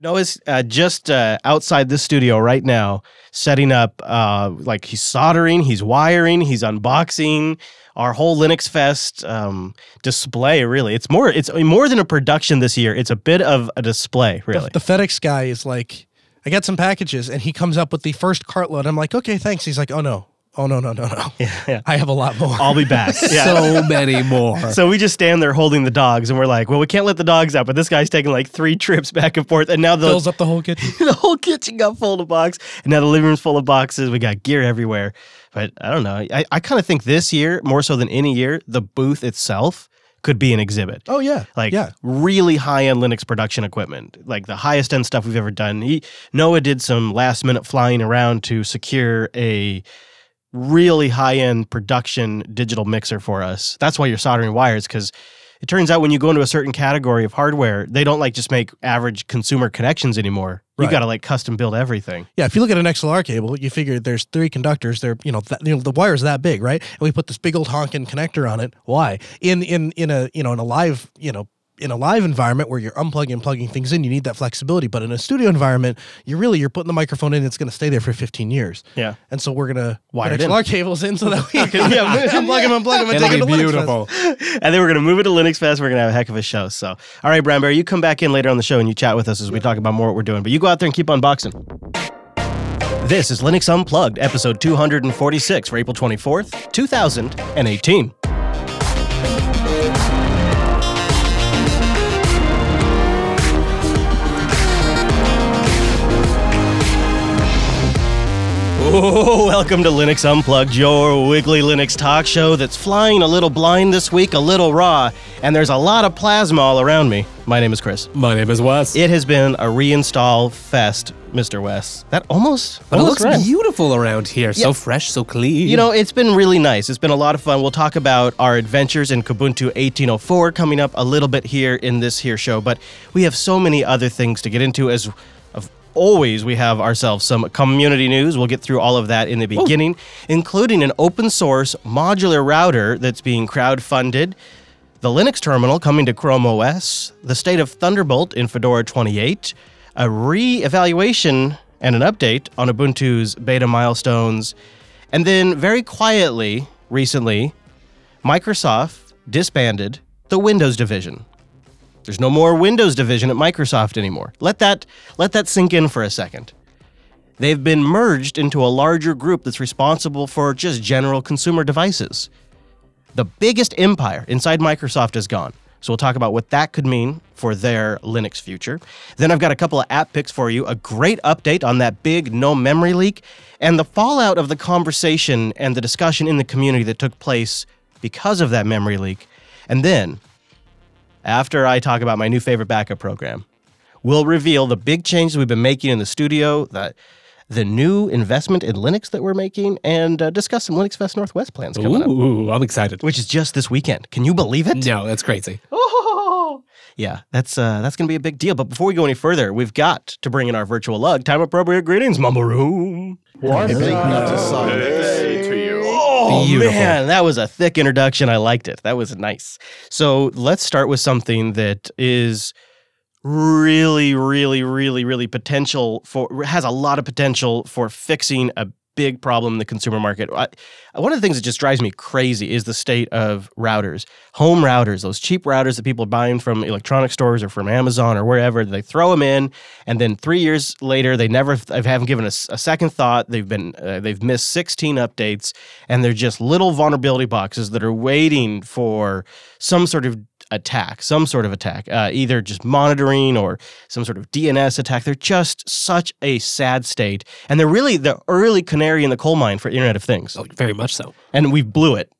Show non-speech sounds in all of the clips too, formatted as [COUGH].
Noah's uh, just uh, outside this studio right now, setting up. Uh, like he's soldering, he's wiring, he's unboxing our whole Linux Fest um, display. Really, it's more. It's more than a production this year. It's a bit of a display. The- Really. The, FedEx guy is like, I got some packages, and he comes up with the first cartload. I'm like, okay, thanks. He's like, oh no, oh no, no, no, no. [LAUGHS] yeah, yeah. I have a lot more. I'll be back. [LAUGHS] Yeah. So many more. So we just stand there holding the dogs, and we're like, "Well, we can't let the dogs out." But this guy's taking like three [LAUGHS] trips back and forth, and now the fills up the whole kitchen. the whole kitchen got full of boxes, and now the living room's full of boxes. We got gear everywhere. But I don't know. I, I kind of think this year, more so than any year, the booth itself could be an exhibit. Oh yeah, Like yeah. really high end Linux production equipment, like the highest end stuff we've ever done. He, Noah did some last minute flying around to secure a really high end production digital mixer for us. That's why you're soldering wires because it turns out when you go into a certain category of hardware, they don't like just make average consumer connections anymore. You Right. got to like custom build everything. Yeah, if you look at an XLR cable, you figure there's three conductors. They're you know, that, you know the wire's that big, right? And we put this big old honking connector on it. Why? In in in a you know in a live you know in a live environment where you're unplugging and plugging things in, you need that flexibility. But in a studio environment, you're really you're putting the microphone in. It's going to stay there for 15 years. Yeah. And so we're gonna Wire it in. XLR cables in so that we [LAUGHS] can yeah, unplug them, unplug them, and take it to Linux Fest. and then we're going to move it to Linux Fest. We're going to have a heck of a show. So, all right, Brown Bear, you come back in later on the show and you chat with us as we talk about more what we're doing. But you go out there and keep unboxing. This is Linux Unplugged, episode 246 for April 24th, 2018. Oh, welcome to Linux Unplugged, your weekly Linux talk show that's flying a little blind this week, a little raw, and there's a lot of plasma all around me. My name is Chris. My name is Wes. It has been a reinstall fest, Mr. Wes. That almost, but it looks beautiful around here. Yeah. So fresh, so clean. You know, it's been really nice. It's been a lot of fun. We'll talk about our adventures in Kubuntu 1804 coming up a little bit here in this here show, but we have so many other things to get into as always we have ourselves some community news. We'll get through all of that in the beginning, including an open source modular router that's being crowdfunded, the Linux terminal coming to Chrome OS, the state of Thunderbolt in Fedora 28, a re-evaluation and an update on Ubuntu's beta milestones, and then very quietly recently, Microsoft disbanded the Windows division. There's no more Windows division at Microsoft anymore. Let that let that sink in for a second. They've been merged into a larger group that's responsible for just general consumer devices. The biggest empire inside Microsoft is gone. So we'll talk about what that could mean for their Linux future. Then I've got a couple of app picks for you, a great update on that big no memory leak, and the fallout of the conversation and the discussion in the community that took place because of that memory leak. And then, after I talk about my new favorite backup program, we'll reveal the big changes we've been making in the studio, the, the new investment in Linux that we're making, and uh, discuss some Linux Fest Northwest plans coming up Ooh, I'm excited. which is just this weekend. Can you believe it? No, that's crazy. Oh, [LAUGHS] yeah, that's uh, that's gonna be a big deal. But before we go any further, we've got to bring in our virtual lug. Time appropriate greetings, Mumble Room. Oh Beautiful. man, that was a thick introduction. I liked it. That was nice. So let's start with something that is really, really, really, really potential for has a lot of potential for fixing a big problem in the consumer market. I, one of the things that just drives me crazy is the state of routers, home routers, those cheap routers that people are buying from electronic stores or from Amazon or wherever. They throw them in, and then three years later, they never they haven't given us a second thought. They've been uh, they've missed 16 updates, and they're just little vulnerability boxes that are waiting for some sort of attack, some sort of attack, uh, either just monitoring or some sort of DNS attack. They're just such a sad state, and they're really the early canary in the coal mine for Internet of Things Oh, very much so. and we blew it.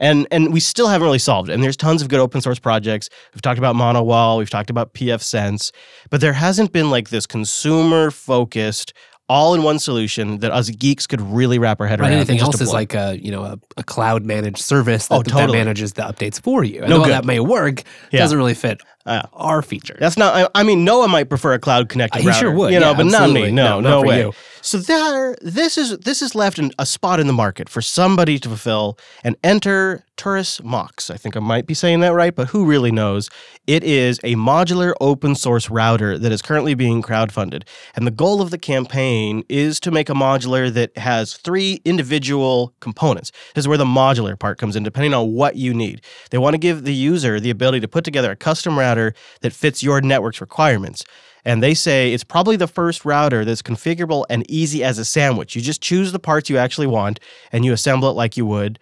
And and we still haven't really solved it. And there's tons of good open source projects. We've talked about MonoWall, we've talked about pfSense, but there hasn't been like this consumer focused all-in-one solution that us geeks could really wrap our head Right, around. anything else is like a you know a, a cloud managed service that, Oh, that manages the updates for you. I No know good. that may work. Yeah. Doesn't really fit Uh, our feature. That's not. I, I mean, Noah might prefer a cloud connected. Uh, he router, sure would, You know, yeah, but not me. No, No, no, way. you. So there, this is this is left in a spot in the market for somebody to fulfill and enter Turris Mox. I think I might be saying that right, but who really knows? It is a modular open source router that is currently being crowdfunded, and the goal of the campaign is to make a modular that has three individual components. This is where the modular part comes in, depending on what you need. They want to give the user the ability to put together a custom router that fits your network's requirements. And they say it's probably the first router that's configurable and easy as a sandwich. You just choose the parts you actually want and you assemble it like you would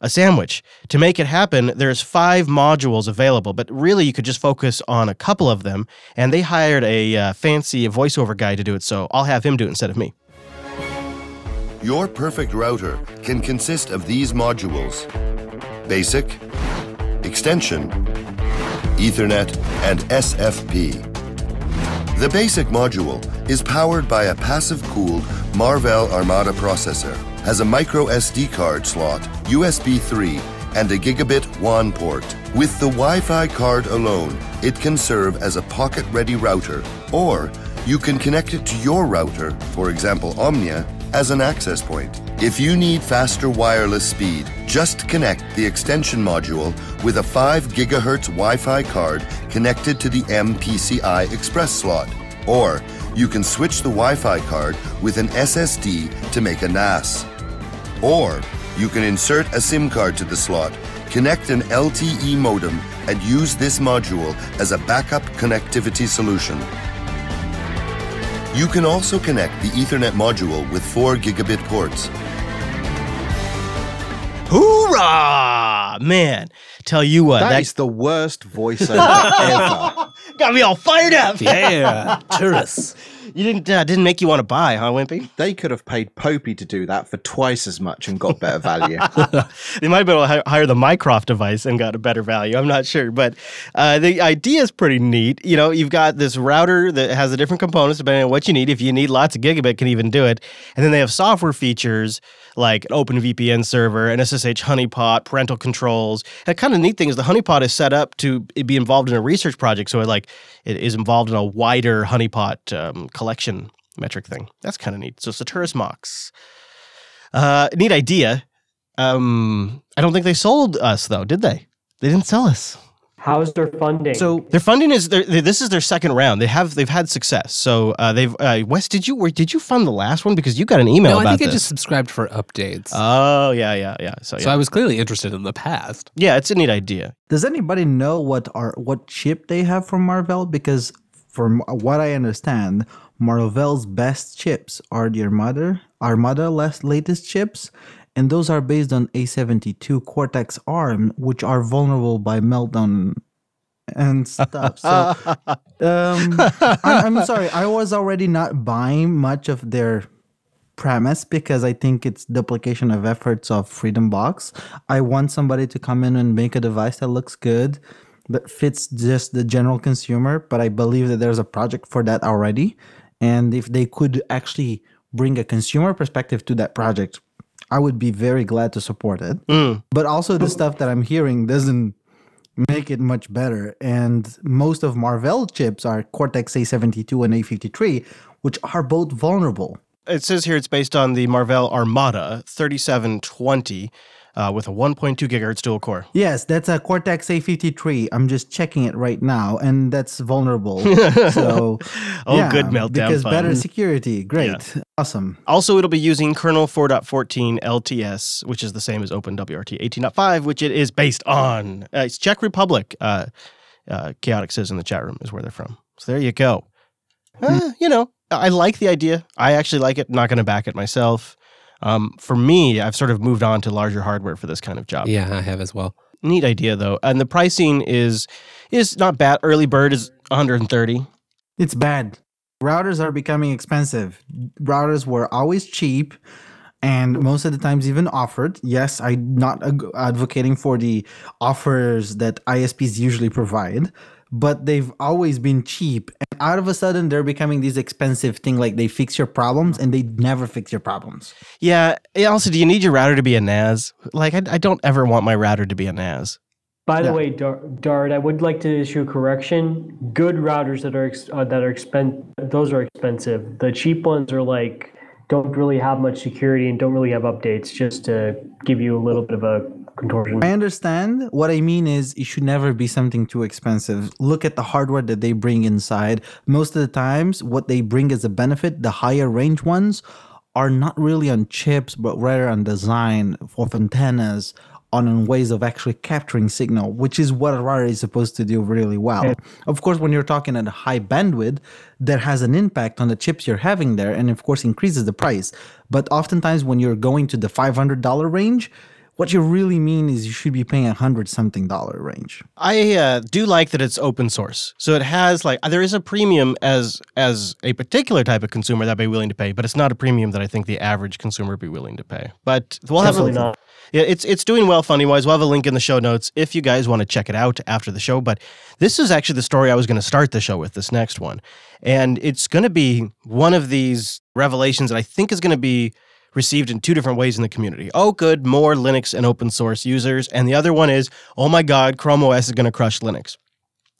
a sandwich. To make it happen, there's five modules available, but really you could just focus on a couple of them. And they hired a uh, fancy voiceover guy to do it, so I'll have him do it instead of me. Your perfect router can consist of these modules Basic, Extension, Ethernet, and SFP. The Basic module is powered by a passive cooled Marvell Armada processor, has a micro SD card slot, USB 3, and a gigabit WAN port. With the Wi Fi card alone, it can serve as a pocket ready router, or you can connect it to your router, for example Omnia, as an access point. If you need faster wireless speed, just connect the extension module with a 5 GHz Wi Fi card connected to the MPCI Express slot. Or you can switch the Wi Fi card with an SSD to make a NAS. Or you can insert a SIM card to the slot, connect an LTE modem, and use this module as a backup connectivity solution. You can also connect the Ethernet module with 4 gigabit ports. Hoorah! Man, tell you what, that that, is the worst voiceover [LAUGHS] ever. got me all fired up. Yeah, tourists. You didn't uh, didn't make you want to buy, huh, Wimpy? [LAUGHS] They could have paid Popey to do that for twice as much and got better value. [LAUGHS] They might have been able to hire the Mycroft device and got a better value. I'm not sure, but uh, the idea is pretty neat. You know, you've got this router that has the different components depending on what you need. If you need lots of gigabit, can even do it. And then they have software features like an open VPN server, an SSH honeypot, parental controls. And kind of neat thing is the honeypot is set up to be involved in a research project, so it like it is involved in a wider honeypot um, collection metric thing. That's kind of neat. So Saturis Mox. Uh, neat idea. Um, I don't think they sold us though, did they? They didn't sell us. How's their funding? So Their funding is their, they- this is their second round. They have they've had success. So uh, they've uh, Wes, did you where did you fund the last one because you got an email No, I about think I just subscribed for updates. Oh yeah yeah yeah. So, So. I was clearly interested in the past. yeah, it's a neat idea. Does anybody know what are what chip they have from Marvell? Because from what I understand, Marvell's best chips are the Armada Armada last latest chips, and those are based on A72 Cortex ARM, which are vulnerable by meltdown and stuff. So, [LAUGHS] um, I, I'm sorry, I was already not buying much of their premise because I think it's duplication of efforts of Freedom Box. I want somebody to come in and make a device that looks good, that fits just the general consumer. But I believe that there's a project for that already. And if they could actually bring a consumer perspective to that project, I would be very glad to support it. Mm. But also, the stuff that I'm hearing doesn't make it much better. And most of Marvell chips are Cortex A72 and A53, which are both vulnerable. It says here it's based on the Marvell Armada 3720 uh, with a 1.2 gigahertz dual core. Yes, that's a Cortex A53. I'm just checking it right now, and that's vulnerable. [LAUGHS] so, Oh, yeah, good meltdown Because fun. better security. Great. Awesome. Also, it'll be using kernel 4.14 LTS, which is the same as OpenWRT 18.5, which it is based on. Uh, it's Czech Republic. Uh, uh, Chaotic says in the chat room is where they're from. So there you go. Uh, you know, I like the idea. I actually like it. Not going to back it myself. Um, for me, I've sort of moved on to larger hardware for this kind of job. Yeah, I have as well. Neat idea though, and the pricing is is not bad. Early bird is 130. It's bad. Routers are becoming expensive. Routers were always cheap and most of the times even offered. Yes, I'm not ag- advocating for the offers that ISPs usually provide, but they've always been cheap. And out of a sudden, they're becoming these expensive thing like they fix your problems and they never fix your problems. Yeah. yeah, Also, do you need your router to be a NAS? Like, I, I don't ever want my router to be a NAS. By the Yeah. way, Dar- Dart, I would like to issue a correction. Good routers that are ex- uh, that are expen those are expensive. The cheap ones are like don't really have much security and don't really have updates. Just to give you a little bit of a contortion. I understand. What I mean is, it should never be something too expensive. Look at the hardware that they bring inside. Most of the times, what they bring as a benefit, the higher range ones, are not really on chips, but rather on design of antennas, on ways of actually capturing signal, which is what a router is supposed to do really well. Of course, when you're talking at a high bandwidth, that has an impact on the chips you're having there, and of course increases the price. But oftentimes, when you're going to the $500 range, what you really mean is you should be paying a hundred something dollar range. I uh, do like that it's open source, so it has like there is a premium as as a particular type of consumer that I'd be willing to pay, but it's not a premium that I think the average consumer would be willing to pay. But we'll have Definitely a, not. Yeah, it's it's doing well funding wise. We'll have a link in the show notes if you guys want to check it out after the show. But this is actually the story I was going to start the show with. This next one, and it's going to be one of these revelations that I think is going to be received in two different ways in the community. Oh, good, more Linux and open source users, and the other one is, oh my God, Chrome OS is going to crush Linux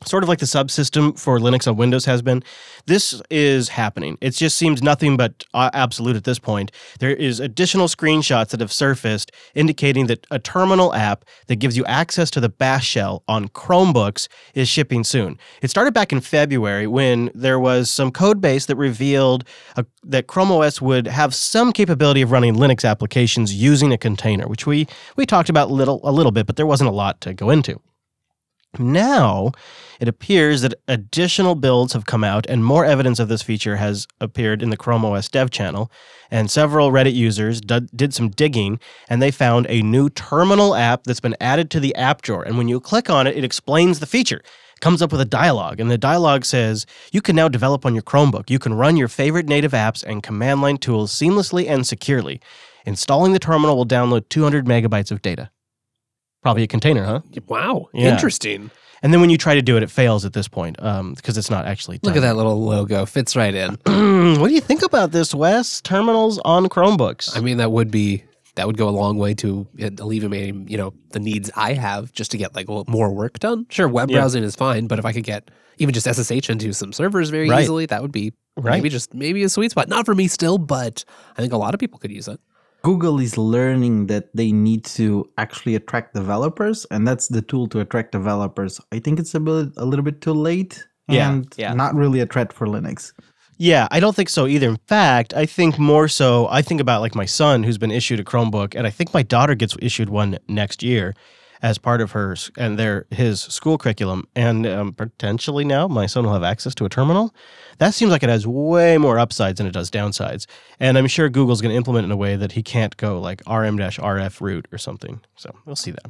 sort of like the subsystem for Linux on Windows has been. This is happening. It just seems nothing but uh, absolute at this point. There is additional screenshots that have surfaced indicating that a terminal app that gives you access to the Bash shell on Chromebooks is shipping soon. It started back in February when there was some code base that revealed a, that Chrome OS would have some capability of running Linux applications using a container, which we we talked about little a little bit, but there wasn't a lot to go into. Now, it appears that additional builds have come out and more evidence of this feature has appeared in the Chrome OS dev channel. And several Reddit users did, did some digging and they found a new terminal app that's been added to the app drawer. And when you click on it, it explains the feature. Comes up with a dialogue, and the dialogue says you can now develop on your Chromebook. You can run your favorite native apps and command line tools seamlessly and securely. Installing the terminal will download 200 megabytes of data. Probably a container, huh? Wow. Yeah. Interesting. And then when you try to do it, it fails at this point um, because it's not actually. Look at that little logo. Fits right in. [CLEARS THROAT] what do you think about this, Wes? Terminals on Chromebooks. I mean, that would be that would go a long way to uh, alleviating, you know, the needs I have just to get like more work done. Sure, web Yeah. browsing is fine, but if I could get even just SSH into some servers very Right. easily, that would be Right. maybe just maybe a sweet spot. Not for me still, but I think a lot of people could use it. Google is learning that they need to actually attract developers, and that's the tool to attract developers. I think it's a bit, a little bit too late, Yeah, and yeah. not really a threat for Linux. Yeah, I don't think so either. In fact, I think more so, I think about like my son who's been issued a Chromebook, and I think my daughter gets issued one next year as part of her and their his school curriculum, and um, potentially now my son will have access to a terminal. That seems like it has way more upsides than it does downsides, and I'm sure Google's going to implement it in a way that he can't go like RM-RF route or something. So we'll see that.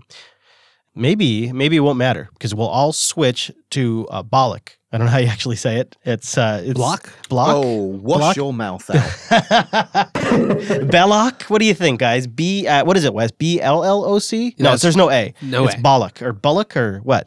Maybe maybe it won't matter because we'll all switch to uh, Bollock. I don't know how you actually say it. It's uh, it's Block? Block. Oh, wash Block? your mouth out. [LAUGHS] Belloc. What do you think, guys? B. Uh, what is it, Wes? B L L O C. No, Yes. there's no A. No it's A. Bollock or Bullock or what?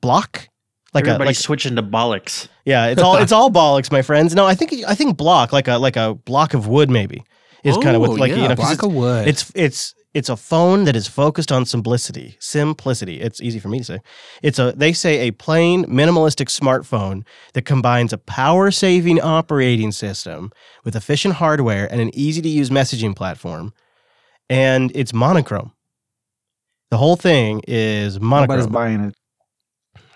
Block. Like a Everybody's like switching to bollocks. yeah. It's all it's all bollocks, my friends. No, I think I think block like a like a block of wood maybe is kind of Oh, what like yeah, you know 'cause block it's, of wood. it's it's it's a phone that is focused on simplicity. Simplicity. It's easy for me to say. It's a they say a plain minimalistic smartphone that combines a power-saving operating system with efficient hardware and an easy-to-use messaging platform. And it's monochrome. The whole thing is monochrome. Nobody's buying it.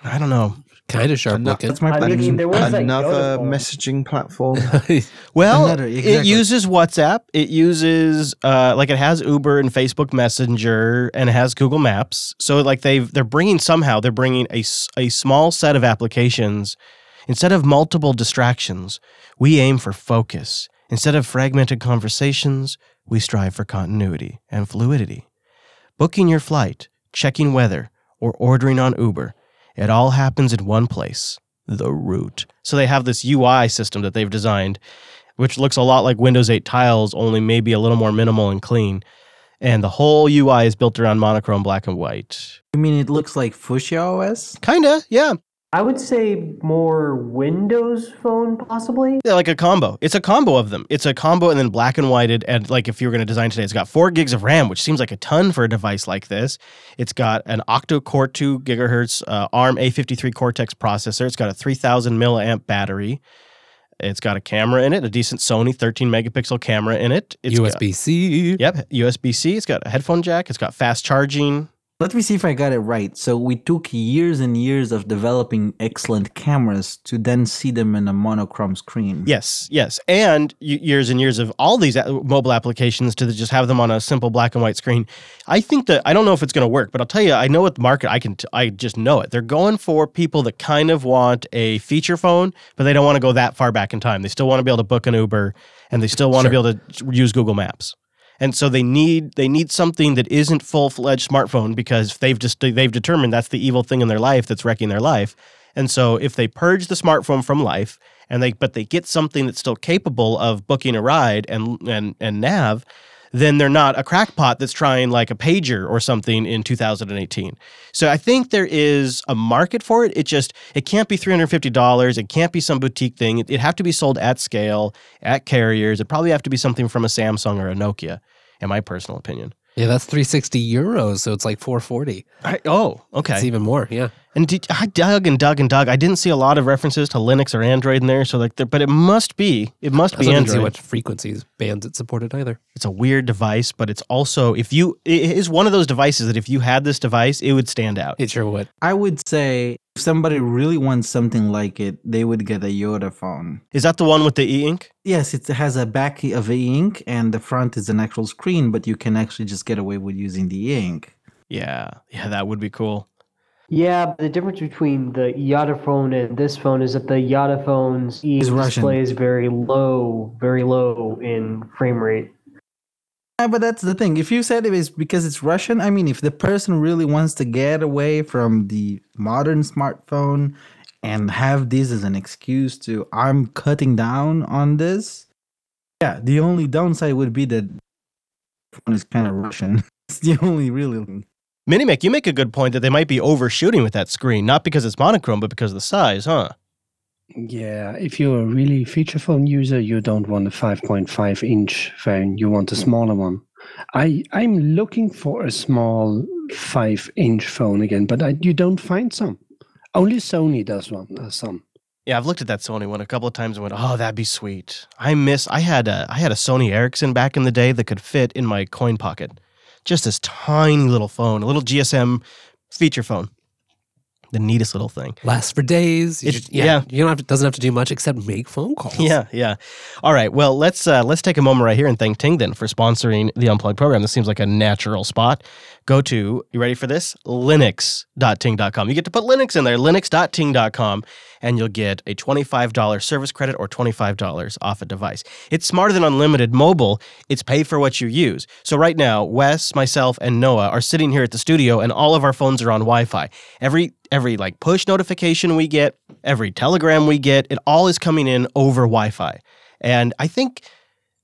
I don't know. Kind of sharp Ano- looking. That's my I mean, prediction. there was that Another phone. messaging platform. [LAUGHS] Well, Another- it exactly. uses WhatsApp. It uses uh, like it has Uber and Facebook Messenger, and it has Google Maps. So like they've they're bringing somehow they're bringing a s- a small set of applications instead of multiple distractions. We aim for focus instead of fragmented conversations. We strive for continuity and fluidity. Booking your flight, checking weather, or ordering on Uber. It all happens in one place the root. So they have this UI system that they've designed, which looks a lot like Windows 8 tiles, only maybe a little more minimal and clean. And the whole UI is built around monochrome black and white. You mean it looks like Fuchsia OS? Kinda, yeah. I would say more Windows Phone, possibly. Yeah, like a combo. It's a combo of them. It's a combo and then black and whited. And like if you were going to design today, it's got four gigs of RAM, which seems like a ton for a device like this. It's got an octa core 2 gigahertz uh, ARM A53 Cortex processor. It's got a 3000 milliamp battery. It's got a camera in it, a decent Sony 13 megapixel camera in it. It's USB C. yep, USB C. It's got a headphone jack. It's got fast charging. Let me see if I got it right. So we took years and years of developing excellent cameras to then see them in a monochrome screen. Yes, yes, and years and years of all these mobile applications to just have them on a simple black and white screen. I think that I don't know if it's going to work, but I'll tell you, I know what the market. I can, t- I just know it. They're going for people that kind of want a feature phone, but they don't want to go that far back in time. They still want to be able to book an Uber, and they still want to be able to use Google Maps. And so they need they need something that isn't full fledged smartphone because they've just they've determined that's the evil thing in their life that's wrecking their life. And so if they purge the smartphone from life and they but they get something that's still capable of booking a ride and and and nav, then they're not a crackpot that's trying like a pager or something in 2018. So I think there is a market for it. It just it can't be $350. It can't be some boutique thing. It, it'd have to be sold at scale at carriers. It'd probably have to be something from a Samsung or a Nokia, in my personal opinion. Yeah, that's 360 euros, so it's like 440. I, oh, okay. It's even more. Yeah. And did, I dug and dug and dug. I didn't see a lot of references to Linux or Android in there. So like, there, but it must be. It must I be also didn't see what frequencies bands it supported either. It's a weird device, but it's also if you it is one of those devices that if you had this device, it would stand out. It sure would. I would say if somebody really wants something like it, they would get a Yota phone. Is that the one with the e-ink? Yes, it has a back of e-ink and the front is an actual screen, but you can actually just get away with using the e-ink. Yeah, yeah, that would be cool. Yeah, but the difference between the Yota phone and this phone is that the Yota phone's e Is display is very low, very low in frame rate. Yeah, but that's the thing. If you said it is because it's Russian, I mean, if the person really wants to get away from the modern smartphone and have this as an excuse to, I'm cutting down on this, yeah, the only downside would be that phone is kind of Russian. [LAUGHS] It's the only really. Minimac, you make a good point that they might be overshooting with that screen, not because it's monochrome, but because of the size, huh? Yeah, if you're a really feature phone user, you don't want a 5.5 inch phone. You want a smaller one. I I'm looking for a small five inch phone again, but I, you don't find some. Only Sony does one. Uh, some. Yeah, I've looked at that Sony one a couple of times and went, "Oh, that'd be sweet." I miss. I had a I had a Sony Ericsson back in the day that could fit in my coin pocket, just this tiny little phone, a little GSM feature phone, the neatest little thing. Lasts for days. You It- just- yeah, yeah. You don't have to, doesn't have to do much except make phone calls. [LAUGHS] Yeah, yeah. All right. Well, let's uh, let's take a moment right here and thank Ting then for sponsoring the Unplugged program. This seems like a natural spot. Go to you ready for this? Linux.ting.com. You get to put Linux in there. Linux.ting.com, and you'll get a twenty-five dollars service credit or twenty-five dollars off a device. It's smarter than unlimited mobile. It's pay for what you use. So right now, Wes, myself, and Noah are sitting here at the studio, and all of our phones are on Wi-Fi. Every every like push notification we get, every telegram we get, it all is coming in over Wi-Fi. And I think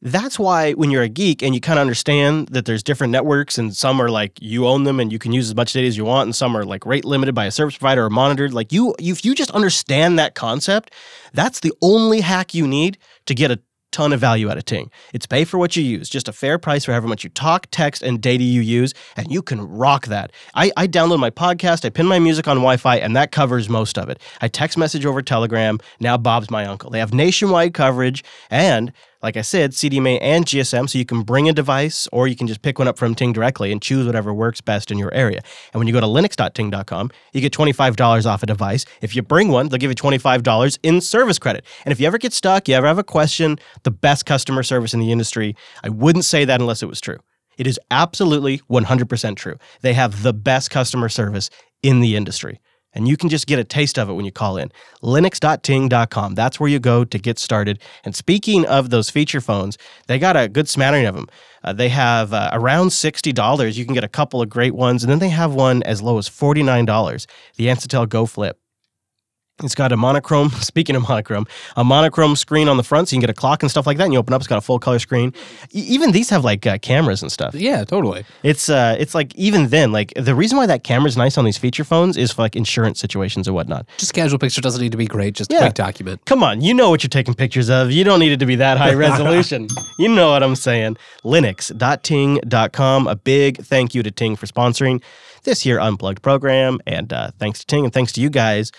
that's why when you're a geek and you kind of understand that there's different networks and some are like you own them and you can use as much data as you want and some are like rate limited by a service provider or monitored like you if you just understand that concept that's the only hack you need to get a ton of value out of Ting. It's pay for what you use, just a fair price for however much you talk, text, and data you use, and you can rock that. I, I download my podcast, I pin my music on Wi Fi, and that covers most of it. I text message over Telegram. Now Bob's my uncle. They have nationwide coverage, and like I said, CDMA and GSM, so you can bring a device or you can just pick one up from Ting directly and choose whatever works best in your area. And when you go to linux.ting.com, you get $25 off a device. If you bring one, they'll give you $25 in service credit. And if you ever get stuck, you ever have a question, the best customer service in the industry, I wouldn't say that unless it was true. It is absolutely 100% true. They have the best customer service in the industry. And you can just get a taste of it when you call in. Linux.ting.com. That's where you go to get started. And speaking of those feature phones, they got a good smattering of them. Uh, they have uh, around $60. You can get a couple of great ones. And then they have one as low as $49, the Alcatel Go Flip. It's got a monochrome, [LAUGHS] speaking of monochrome, a monochrome screen on the front so you can get a clock and stuff like that. And you open up, it's got a full color screen. E- even these have like uh, cameras and stuff. Yeah, totally. It's uh, it's like even then, like the reason why that camera's nice on these feature phones is for like insurance situations and whatnot. Just casual picture doesn't need to be great. Just a Yeah. quick document. Come on, you know what you're taking pictures of. You don't need it to be that high [LAUGHS] resolution. you know what I'm saying. Linux.ting.com. A big thank you to Ting for sponsoring this here unplugged program, and uh, thanks to Ting and thanks to you guys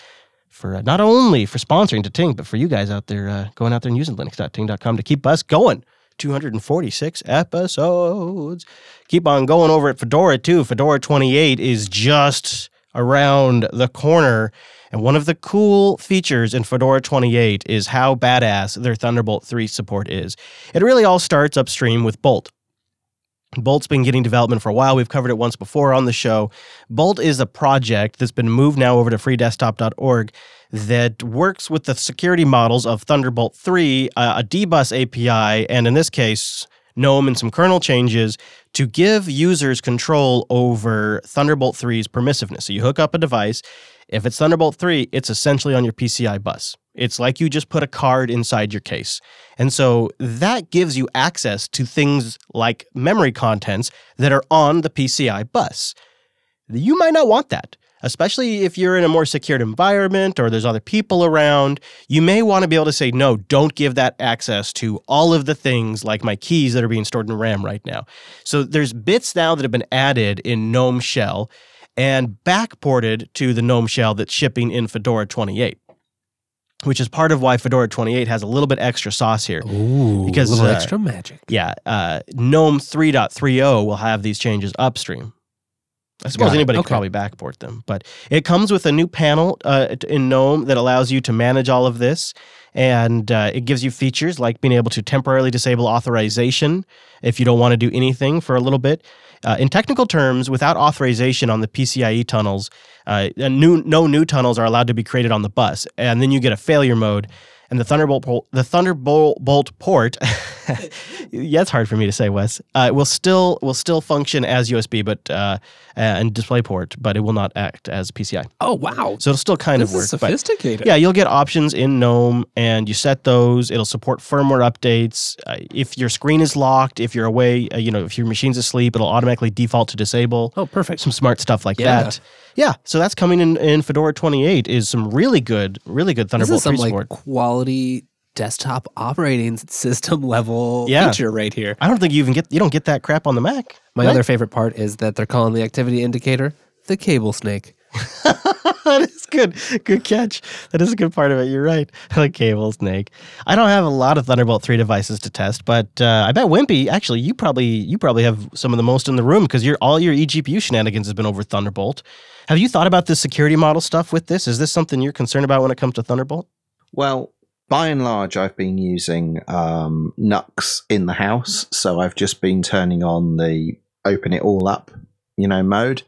for uh, not only for sponsoring to Ting, but for you guys out there uh, going out there and using Linux.ting.com to keep us going. 246 episodes. Keep on going over at Fedora too. Fedora 28 is just around the corner. And one of the cool features in Fedora 28 is how badass their Thunderbolt 3 support is. It really all starts upstream with Bolt. Bolt's been getting development for a while. We've covered it once before on the show. Bolt is a project that's been moved now over to freedesktop.org that works with the security models of Thunderbolt 3, uh, a dbus API, and in this case, GNOME and some kernel changes to give users control over Thunderbolt 3's permissiveness. So you hook up a device. If it's Thunderbolt 3, it's essentially on your PCI bus. It's like you just put a card inside your case. And so that gives you access to things like memory contents that are on the PCI bus. You might not want that, especially if you're in a more secured environment or there's other people around. You may want to be able to say, no, don't give that access to all of the things like my keys that are being stored in RAM right now. So there's bits now that have been added in GNOME Shell and backported to the GNOME Shell that's shipping in Fedora 28. Which is part of why Fedora 28 has a little bit extra sauce here. Ooh, Because, a little uh, extra magic. Yeah, uh, GNOME 3.30 will have these changes upstream. I suppose anybody could probably backport them, but it comes with a new panel uh, in GNOME that allows you to manage all of this, and uh, it gives you features like being able to temporarily disable authorization if you don't want to do anything for a little bit. Uh, in technical terms, without authorization on the PCIe tunnels, uh, new, no new tunnels are allowed to be created on the bus, and then you get a failure mode. And the Thunderbolt, pol- the Thunderbolt bolt port, [LAUGHS] yeah, it's hard for me to say, Wes. Uh, will still will still function as USB, but uh, and DisplayPort, but it will not act as PCI. Oh wow, So it'll still kind this of work. is but- sophisticated. yeah, you'll get options in GNOME, and you set those. It'll support firmware updates. Uh, if your screen is locked, if you're away, uh, you know, if your machine's asleep, it'll automatically default to disable. Oh, perfect. Some smart stuff like Yeah. that. Yeah, so that's coming in in Fedora 28. Is some really good, really good This Thunderbolt is some 3 like quality desktop operating [LAUGHS] system level Yeah. feature right here. I don't think you even get you don't get that crap on the Mac. My right? other favorite part is that they're calling the activity indicator the cable snake. [LAUGHS] that is good. Good catch. That is a good part of it. You're right. [LAUGHS] The cable snake. I don't have a lot of Thunderbolt 3 devices to test, but uh, I bet Wimpy, actually, you probably you probably have some of the most in the room because your all your eGPU shenanigans has been over Thunderbolt. Have you thought about the security model stuff with this? Is this something you're concerned about when it comes to Thunderbolt? Well, by and large, I've been using um, NUCs in the house, so I've just been turning on the open it all up, you know, mode.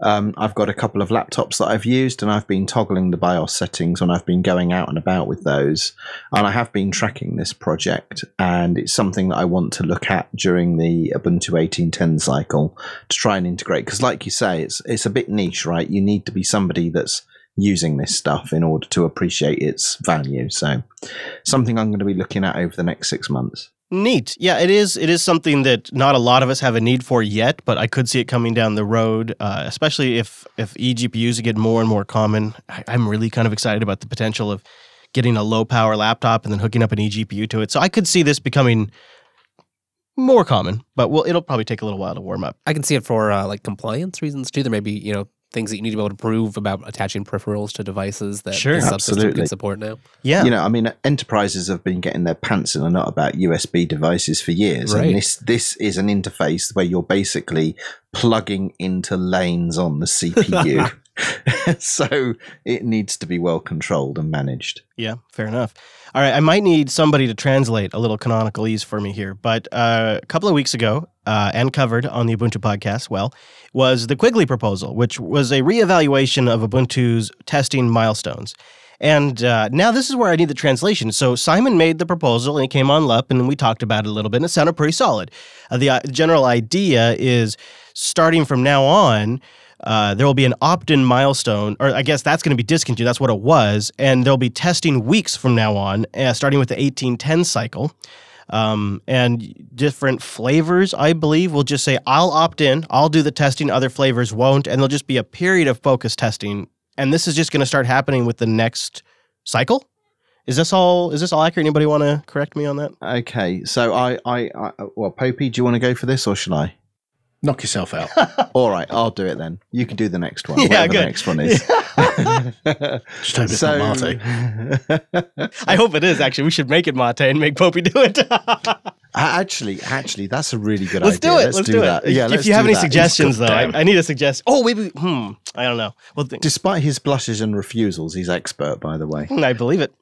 Um, I've got a couple of laptops that I've used, and I've been toggling the BIOS settings when I've been going out and about with those. And I have been tracking this project, and it's something that I want to look at during the Ubuntu 18.10 cycle to try and integrate. Because, like you say, it's it's a bit niche, right? You need to be somebody that's using this stuff in order to appreciate its value. So, something I'm going to be looking at over the next six months. Neat. Yeah, it is. It is something that not a lot of us have a need for yet, but I could see it coming down the road, uh, especially if if eGPUs get more and more common. I, I'm really kind of excited about the potential of getting a low power laptop and then hooking up an eGPU to it. So I could see this becoming more common, but well, it'll probably take a little while to warm up. I can see it for uh, like compliance reasons too. There may be you know things that you need to be able to prove about attaching peripherals to devices that Sure. the subsystem Absolutely. can support now. Yeah. You know, I mean, enterprises have been getting their pants in a knot about USB devices for years, Right. and this this is an interface where you're basically plugging into lanes on the CPU. [LAUGHS] [LAUGHS] so it needs to be well controlled and managed. Yeah, fair enough. All right, I might need somebody to translate a little canonicalese for me here. But uh, a couple of weeks ago, uh, and covered on the Ubuntu podcast, well, was the Quigley proposal, which was a reevaluation of Ubuntu's testing milestones. And uh, now this is where I need the translation. So Simon made the proposal and it came on LUP, and we talked about it a little bit, and it sounded pretty solid. Uh, the uh, general idea is starting from now on, uh, there will be an opt-in milestone, or I guess that's going to be discontinued. That's what it was, and there'll be testing weeks from now on, uh, starting with the 1810 cycle. Um, and different flavors, I believe, will just say, I'll opt in, I'll do the testing, other flavors won't, and there'll just be a period of focus testing. And this is just going to start happening with the next cycle. Is this all? Is this all accurate? Anybody want to correct me on that? Okay, so I, I, I well, Popey, do you want to go for this or should I? Knock yourself out. [LAUGHS] All right, I'll do it then. You can do the next one. Yeah, whatever good. The next one is. [LAUGHS] Just hope it's not Mate. [LAUGHS] I hope it is actually. We should make it Mate and make Popey do it. actually, actually, that's a really good idea. let's idea. do it. Let's, do that. it. Yeah, if you have any that. suggestions, though, I, I need a suggestion. Oh, maybe. Hmm. I don't know. Well, Despite his blushes and refusals, he's expert, by the way. I believe it.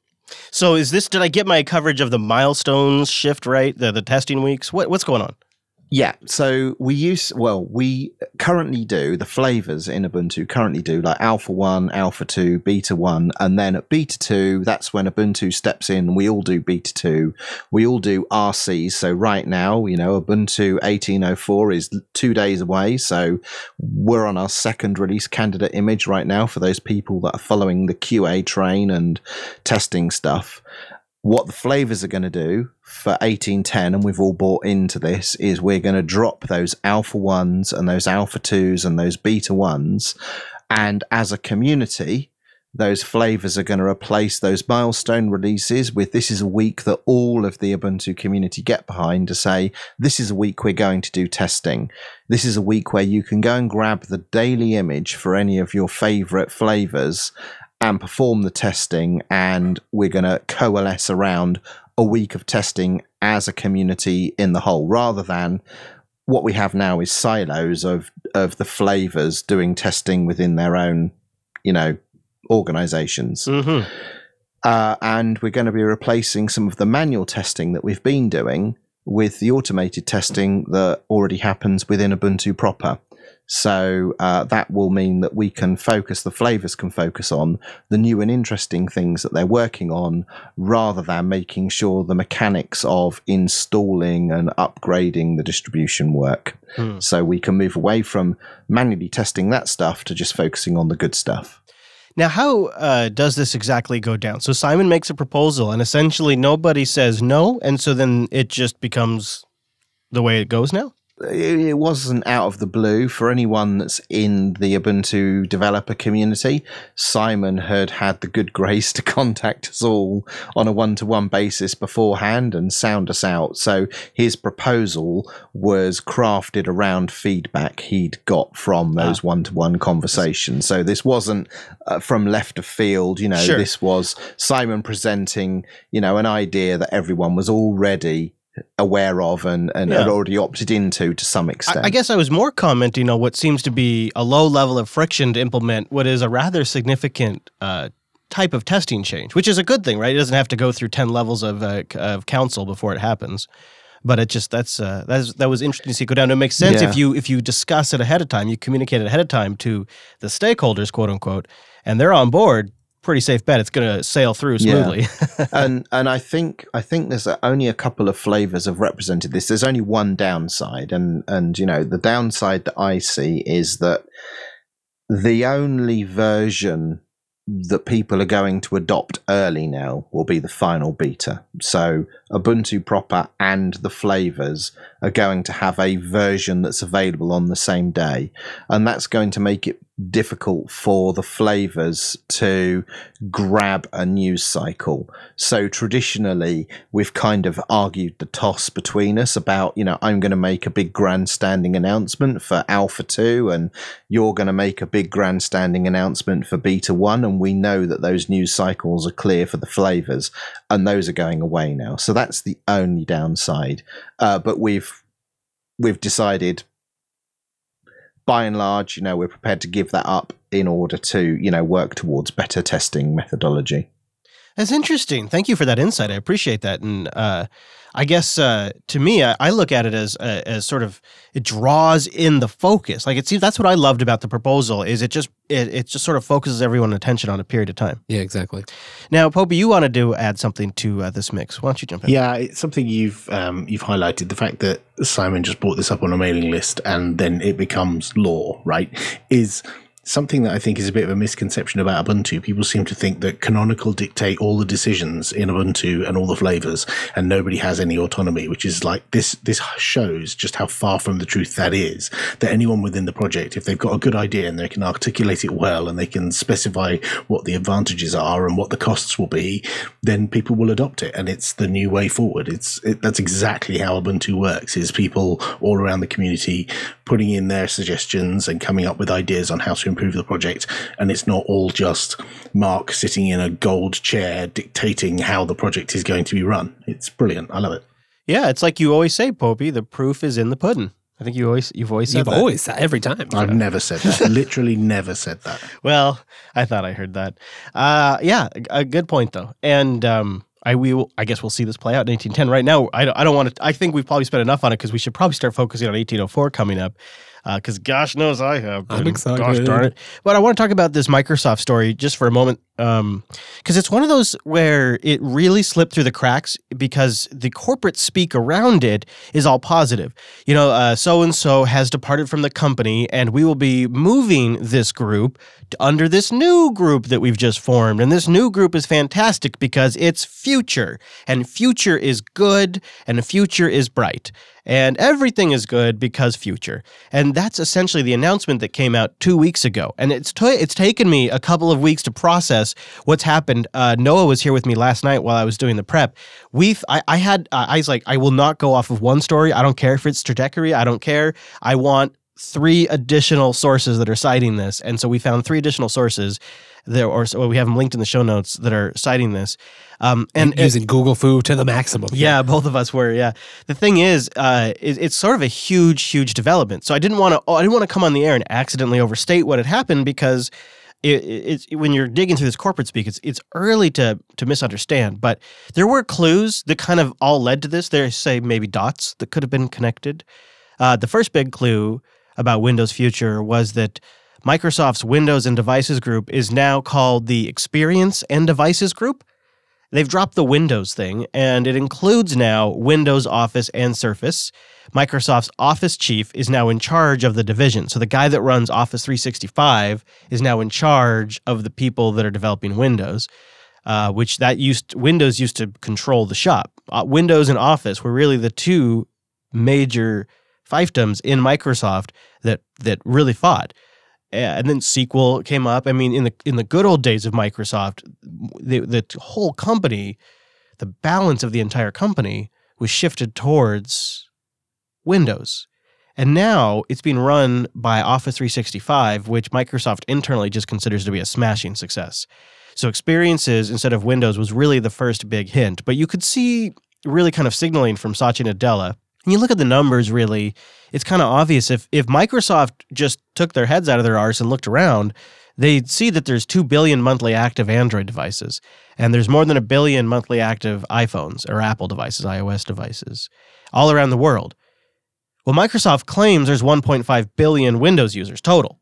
So, is this? Did I get my coverage of the milestones shift right? The the testing weeks. What what's going on? Yeah, so we use well, we currently do the flavors in Ubuntu currently do like Alpha 1, Alpha 2, Beta 1, and then at Beta 2, that's when Ubuntu steps in. We all do Beta 2. We all do RC. So right now, you know, Ubuntu 1804 is 2 days away, so we're on our second release candidate image right now for those people that are following the QA train and testing stuff what the flavors are going to do for 1810 and we've all bought into this is we're going to drop those alpha 1s and those alpha 2s and those beta 1s and as a community those flavors are going to replace those milestone releases with this is a week that all of the ubuntu community get behind to say this is a week we're going to do testing. This is a week where you can go and grab the daily image for any of your favorite flavors and perform the testing and we're going to coalesce around a week of testing as a community in the whole rather than what we have now is silos of of the flavors doing testing within their own you know organizations Mm-hmm. uh, and we're going to be replacing some of the manual testing that we've been doing with the automated testing that already happens within Ubuntu proper. So uh, that will mean that we can focus, the flavors can focus on the new and interesting things that they're working on rather than making sure the mechanics of installing and upgrading the distribution work. Hmm. So we can move away from manually testing that stuff to just focusing on the good stuff. Now, how uh, does this exactly go down? So Simon makes a proposal, and essentially nobody says no, and so then it just becomes the way it goes now. It wasn't out of the blue for anyone that's in the Ubuntu developer community. Simon had had the good grace to contact us all on a one to one basis beforehand and sound us out. So his proposal was crafted around feedback he'd got from those one to one conversations. So this wasn't uh, from left of field, you know, Sure. this was Simon presenting, you know, an idea that everyone was already aware of and, and had already opted into to some extent. I, I guess I was more commenting on what seems to be a low level of friction to implement what is a rather significant uh, type of testing change, which is a good thing, right? It doesn't have to go through ten levels of uh, of council before it happens. But it just that's uh, that's that was interesting to see go down. It makes sense Yeah. if you if you discuss it ahead of time, you communicate it ahead of time to the stakeholders, quote unquote, and they're on board. Pretty safe bet it's going to sail through Yeah. smoothly. [LAUGHS] and and I think I think there's only a couple of flavors have represented this. There's only one downside, and and you know the downside that I see is that the only version that people are going to adopt early now will be the final beta. So Ubuntu proper and the flavors are going to have a version that's available on the same day, and that's going to make it difficult for the flavors to grab a news cycle. So traditionally, we've kind of argued the toss between us about, you know, I'm going to make a big grandstanding announcement for Alpha 2 and you're going to make a big grandstanding announcement for Beta 1 and we know that those news cycles are clear for the flavors and those are going away now. So that's the only downside. Uh, but we've we've decided by and large, you know, we're prepared to give that up in order to, you know, work towards better testing methodology. That's interesting. Thank you for that insight. I appreciate that. And uh, I guess uh, to me, I, I look at it as uh, as sort of it draws in the focus. Like it seems that's what I loved about the proposal is it just it, it just sort of focuses everyone's attention on a period of time. Yeah, exactly. Now, Popey, you wanted to add something to uh, this mix. Why don't you jump in? Yeah, it's something you've um, you've highlighted the fact that Simon just brought this up on a mailing list and then it becomes law, right? Is something that I think is a bit of a misconception about Ubuntu. People seem to think that Canonical dictate all the decisions in Ubuntu and all the flavors, and nobody has any autonomy. Which is like this. This shows just how far from the truth that is. That anyone within the project, if they've got a good idea and they can articulate it well and they can specify what the advantages are and what the costs will be, then people will adopt it, and it's the new way forward. It's it, that's exactly how Ubuntu works. Is people all around the community putting in their suggestions and coming up with ideas on how to improve the project. And it's not all just Mark sitting in a gold chair dictating how the project is going to be run. It's brilliant. I love it. Yeah, it's like you always say, Popey. The proof is in the pudding. I think you always you've always said You've that. always said every time. I've never said that. [LAUGHS] Literally never said that. Well, I thought I heard that. Uh, yeah, a a good point though. And um, I we will, I guess we'll see this play out in 1810. Right now, I don't, I don't want to. I think we've probably spent enough on it because we should probably start focusing on 1804 coming up. Uh, because gosh knows I have. I'm excited. Gosh darn it! But I want to talk about this Microsoft story just for a moment, um, because it's one of those where it really slipped through the cracks because the corporate speak around it is all positive. You know, so and so has departed from the company, and we will be moving this group under this new group that we've just formed. And this new group is fantastic because it's future, and future is good, and the future is bright. And everything is good because future. And that's essentially the announcement that came out two weeks ago. And it's ta it's taken me a couple of weeks to process what's happened. Uh, Noah was here with me last night while I was doing the prep. We've I, I had uh, I was like I will not go off of one story. I don't care if it's trajectory. I don't care. I want three additional sources that are citing this. And so we found three additional sources there, or so we have them linked in the show notes that are citing this. Um, and and using Google Fu to the maximum. yeah, [LAUGHS] both of us were. Yeah. The thing is, uh, it, it's sort of a huge, huge development. So I didn't want to. Oh, I didn't want to come on the air and accidentally overstate what had happened because it, it, it's when you're digging through this corporate speak, it's it's early to to misunderstand. But there were clues that kind of all led to this. There, say maybe dots that could have been connected. Uh, the first big clue about Windows Future was that Microsoft's Windows and Devices group is now called the Experience and Devices group. They've dropped the Windows thing, and it includes now Windows, Office, and Surface. Microsoft's Office chief is now in charge of the division. So the guy that runs Office 365 is now in charge of the people that are developing Windows, uh, which that used Windows used to control the shop. Uh, Windows and Office were really the two major fiefdoms in Microsoft that that really fought. Uh, And then SQL came up. I mean, in the in the good old days of Microsoft, the the whole company, the balance of the entire company was shifted towards Windows. And now it's being run by Office 365, which Microsoft internally just considers to be a smashing success. So experiences instead of Windows was really the first big hint. But you could see really kind of signaling from Satya Nadella. And you look at the numbers really, it's kind of obvious if if Microsoft just took their heads out of their arse and looked around, they'd see that there's 2 billion monthly active Android devices and there's more than a billion monthly active iPhones or Apple devices, iOS devices all around the world. Well, Microsoft claims there's 1.5 billion Windows users total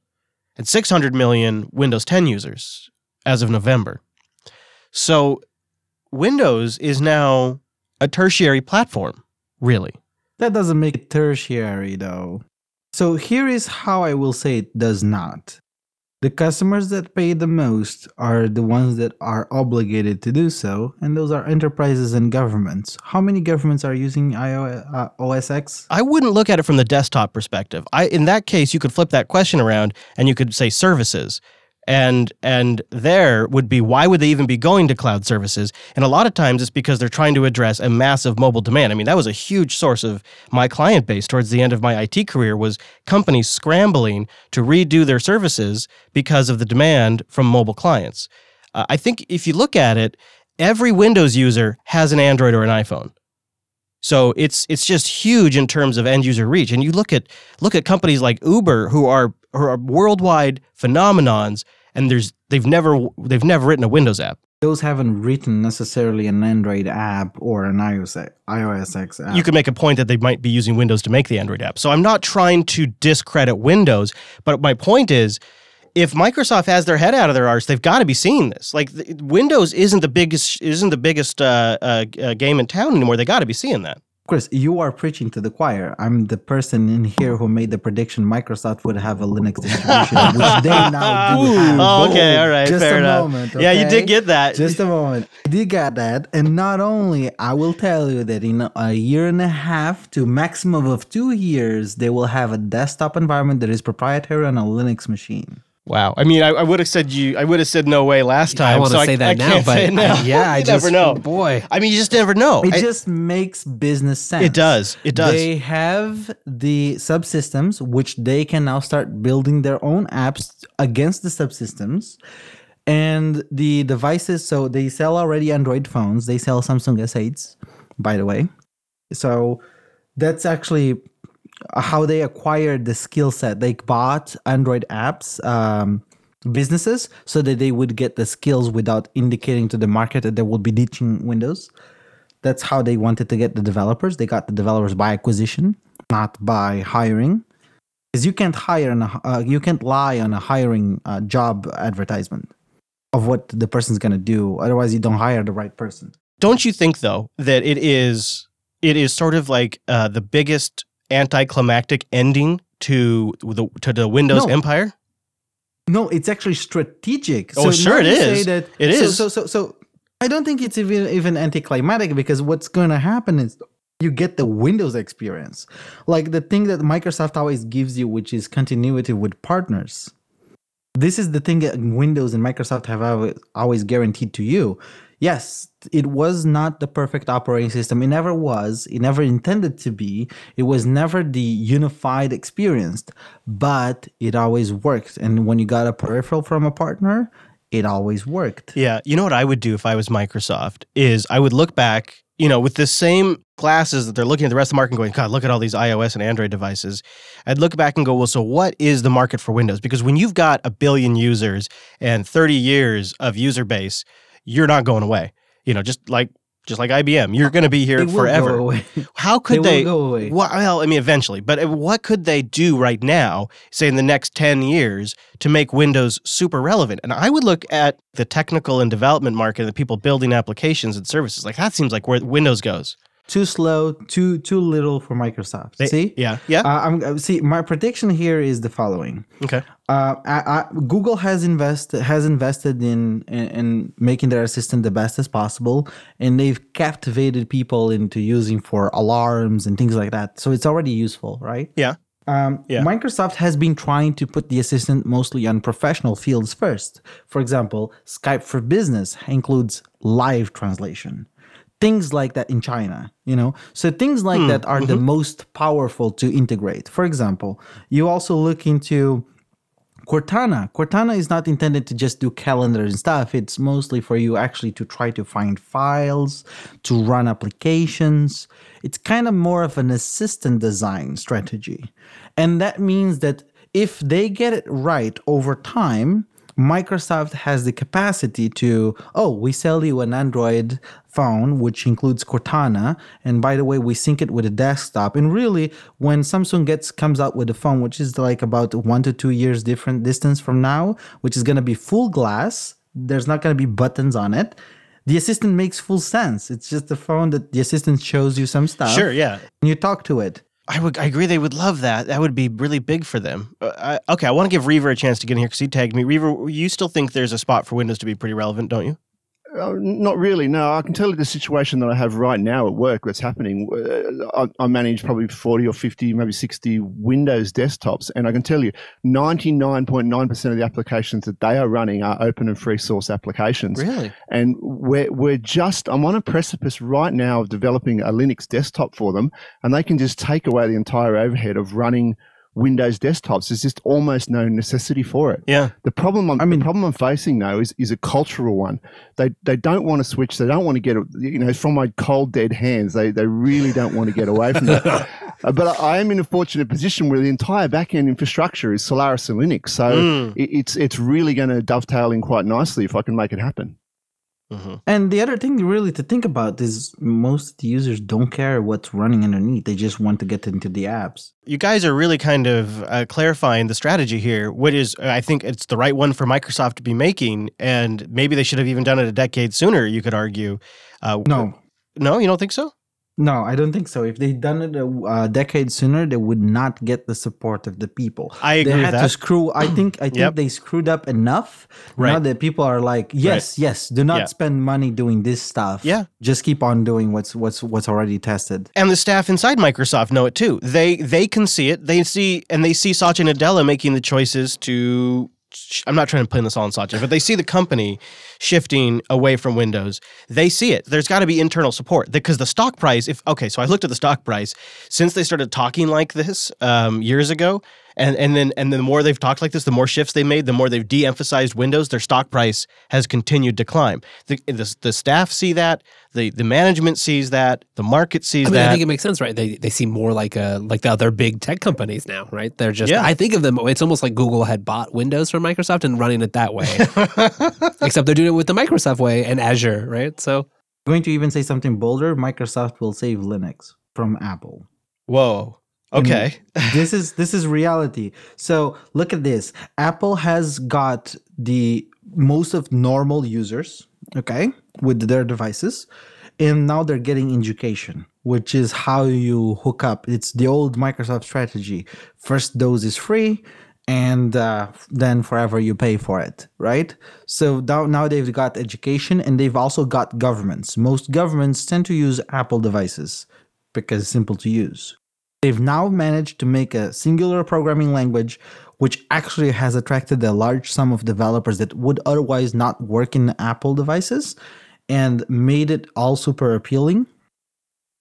and 600 million Windows 10 users as of November. So Windows is now a tertiary platform, really. That doesn't make it tertiary, though. So here is how I will say it does not. The customers that pay the most are the ones that are obligated to do so, and those are enterprises and governments. How many governments are using iOS, uh? I wouldn't look at it from the desktop perspective. I in that case you could flip that question around and you could say services. And and there would be why would they even be going to cloud services? And a lot of times it's because they're trying to address a massive mobile demand. I mean, that was a huge source of my client base towards the end of my IT career was companies scrambling to redo their services because of the demand from mobile clients. Uh, I think if you look at it, every Windows user has an Android or an iPhone. So it's it's just huge in terms of end user reach. And you look at look at companies like Uber who are are worldwide phenomenons and there's they've never they've never written a Windows app. those haven't written necessarily an Android app or an iOS iOS X app. you could make a point that they might be using Windows to make the Android app. So I'm not trying to discredit Windows, but my point is if Microsoft has their head out of their arse, they've got to be seeing this. Like the, Windows isn't the biggest isn't the biggest uh, uh, uh, game in town anymore. They got to be seeing that. Chris, you are preaching to the choir. I'm the person in here who made the prediction Microsoft would have a Linux distribution, which they now do. [LAUGHS] Oh, okay, all right, Just fair a enough. moment. Yeah, you did get that. Just a moment. I did get that. And not only, I will tell you that in a year and a half to maximum of two years, they will have a desktop environment that is proprietary on a Linux machine. Wow. I mean, I, I would have said you. I would have said no way last time. I want to so say that I now, but say now. [LAUGHS] [LAUGHS] I- yeah, I just never know. Boy, I mean, you just never know. It I- just makes business sense. it does. It does. They have the subsystems, which they can now start building their own apps against the subsystems. And the devices, so they sell already Android phones. They sell Samsung S8s, by the way. So that's actually how they acquired the skill set. They bought Android apps, um, businesses, so that they would get the skills without indicating to the market that they would be ditching Windows. That's how they wanted to get the developers. They got the developers by acquisition, not by hiring. Because you can't hire, on a, uh, you can't lie on a hiring uh, job advertisement of what the person's gonna do. Otherwise, you don't hire the right person. Don't you think though that it is it is sort of like uh, the biggest anticlimactic ending to the to the Windows No. empire? No, it's actually strategic. Oh, sure now it say. That, It so, is. So, so, so, I don't think it's even even anticlimactic because what's going to happen is you get the Windows experience, like the thing that Microsoft always gives you, which is continuity with partners. This is the thing that Windows and Microsoft have always guaranteed to you. Yes, it was not the perfect operating system. It never was. It never intended to be. It was never the unified experience, but it always worked. And when you got a peripheral from a partner, it always worked. Yeah, you know what I would do if I was Microsoft is I would look back, you know, with the same glasses that they're looking at the rest of the market and going, God, look at all these iOS and Android devices. I'd look back and go, well, so what is the market for Windows? Because when you've got a billion users and 30 years of user base, you're not going away. You know, just like just like IBM, you're going to be here forever. How could They they? will go away. Well, I mean, eventually, but uh, what could they do right now, say in the next 10 years, to make Windows super relevant? And I would look at the technical and development market, and the people building applications and services. Like that seems like where Windows goes. Too slow, too too little for Microsoft. They- See? Yeah. Yeah. Uh, I'm uh, see. My prediction here is the following. okay. Uh, I, I, Google has invested has invested in, in in making their assistant the best as possible, and they've captivated people into using for alarms and things like that. So it's already useful, right? Yeah. Um, Yeah. Microsoft has been trying to put the assistant mostly on professional fields first. For example, Skype for Business includes live translation. Things like that in China, you know? So things like hmm, that are the mm-hmm. most powerful to integrate. For example, you also look into Cortana. Cortana is not intended to just do calendar and stuff. It's mostly for you actually to try to find files, to run applications. It's kind of more of an assistant design strategy. And that means that if they get it right over time, Microsoft has the capacity to, oh, we sell you an Android phone, which includes Cortana, and by the way, we sync it with a desktop. And really, when Samsung gets comes out with a phone, which is like about one to two years different distance from now, which is gonna be full glass, there's not gonna be buttons on it. The assistant makes full sense. It's just a phone that the assistant shows you some stuff. Sure. Yeah. And you talk to it. I would. I agree. They would love that. That would be really big for them. Uh, I, okay. I want to give Reaver a chance to get in here because he tagged me. Reaver, you still think there's a spot for Windows to be pretty relevant, don't you? Uh, not really. No, I can tell you the situation that I have right now at work that's happening. Uh, I, I manage probably 40 or 50, maybe 60 Windows desktops. And I can tell you 99.9% of the applications that they are running are open and free source applications. Really? And we're, we're just, I'm on a precipice right now of developing a Linux desktop for them. And they can just take away the entire overhead of running Windows desktops. There's just almost no necessity for it. Yeah. The problem I'm, I mean- the problem I'm facing though is is a cultural one. They they don't want to switch. They don't want to get you know from my cold dead hands. They they really don't want to get away from that. [LAUGHS] Uh, but I, I am in a fortunate position where the entire backend infrastructure is Solaris and Linux, so Mm. it, it's it's really going to dovetail in quite nicely if I can make it happen. Mhm. And the other thing really to think about is most the users don't care what's running underneath. They just want to get into the apps. You guys are really kind of uh, clarifying the strategy here, which is, I think it's the right one for Microsoft to be making, and maybe they should have even done it a decade sooner. You could argue. Uh, No, no, you don't think so? No, I don't think so. If they'd done it a, decade sooner, they would not get the support of the people. I agree They had to screw. I think. I think Yep. they screwed up enough. Right. Now Right. that people are like, yes, yes, do not Yeah. spend money doing this stuff. Yeah. just keep on doing what's what's what's already tested. and the staff inside Microsoft know it too. They they can see it. They see and they see Satya Nadella making the choices to. I'm not trying to pin this all on Satya, but they see the company shifting away from Windows. They see it. There's got to be internal support because the stock price. If okay, so I looked at the stock price since they started talking like this um, years ago, and and then and the more they've talked like this, the more shifts they made, the more they've de-emphasized Windows. Their stock price has continued to climb. The the, the staff see that. The the management sees that. The market sees I mean, that. I think it makes sense, right? They they seem more like uh like the other big tech companies now, right? They're just Yeah. I think of them. It's almost like Google had bought Windows from Microsoft and running it that way, [LAUGHS] except they're doing it with the Microsoft way and Azure, right? So going to even say something bolder. Microsoft will save Linux from Apple. Whoa. Okay. [LAUGHS] this is this is reality. So look at this. Apple has got the most of normal users, okay, with their devices, and now they're getting education, which is how you hook up. It's the old Microsoft strategy. First dose is free, and uh, then forever you pay for it, right? So now, now they've got education, and they've also got governments. Most governments tend to use Apple devices because it's simple to use. They've now managed to make a singular programming language which actually has attracted a large sum of developers that would otherwise not work in Apple devices and made it all super appealing.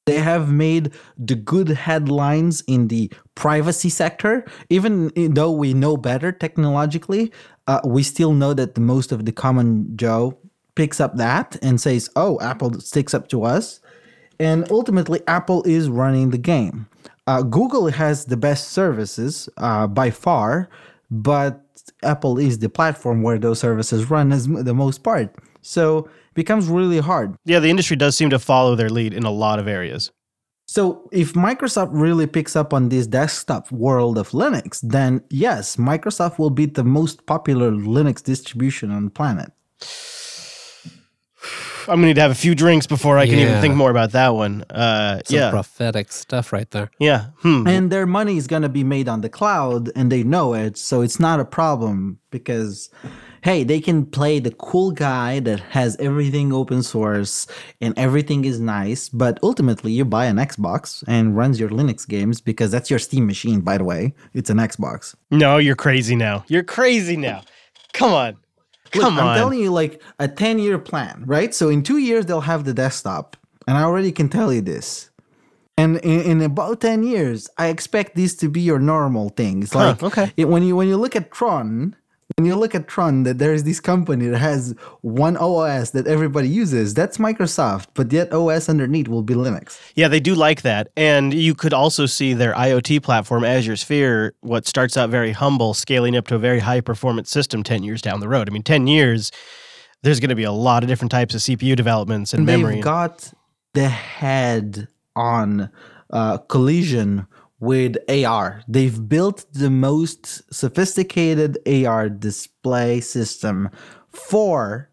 They have made the good headlines in the privacy sector. Even though we know better technologically, uh, we still know that most of the common Joe picks up that and says, oh, Apple sticks up to us. And ultimately, Apple is running the game. Uh, Google has the best services uh, by far, but Apple is the platform where those services run as the most part. So it becomes really hard. Yeah, the industry does seem to follow their lead in a lot of areas. So if Microsoft really picks up on this desktop world of Linux, then yes, Microsoft will be the most popular Linux distribution on the planet. I'm gonna need to have a few drinks before I can even Yeah. think more about that one. Uh, some yeah, prophetic stuff right there. yeah. Hmm. And their money is going to be made on the cloud and they know it. So it's not a problem because, hey, they can play the cool guy that has everything open source and everything is nice. But ultimately, you buy an Xbox and runs your Linux games because that's your Steam machine, by the way. It's an Xbox. No, you're crazy now. You're crazy now. Come on. Look, Come I'm telling you, like a 10 year plan, right? So in two years, they'll have the desktop. And I already can tell you this. And in, in about 10 years, I expect these to be your normal things. Huh, Like okay. it- when you when you look at Tron, when you look at Tron, that there is this company that has one OS that everybody uses. That's Microsoft, but yet OS underneath will be Linux. Yeah, they do like that. And you could also see their IoT platform, Azure Sphere, what starts out very humble, scaling up to a very high performance system 10 years down the road. I mean, 10 years, there's going to be a lot of different types of CPU developments and, And memory. they've got the head on uh, collision with AR. They've built the most sophisticated AR display system for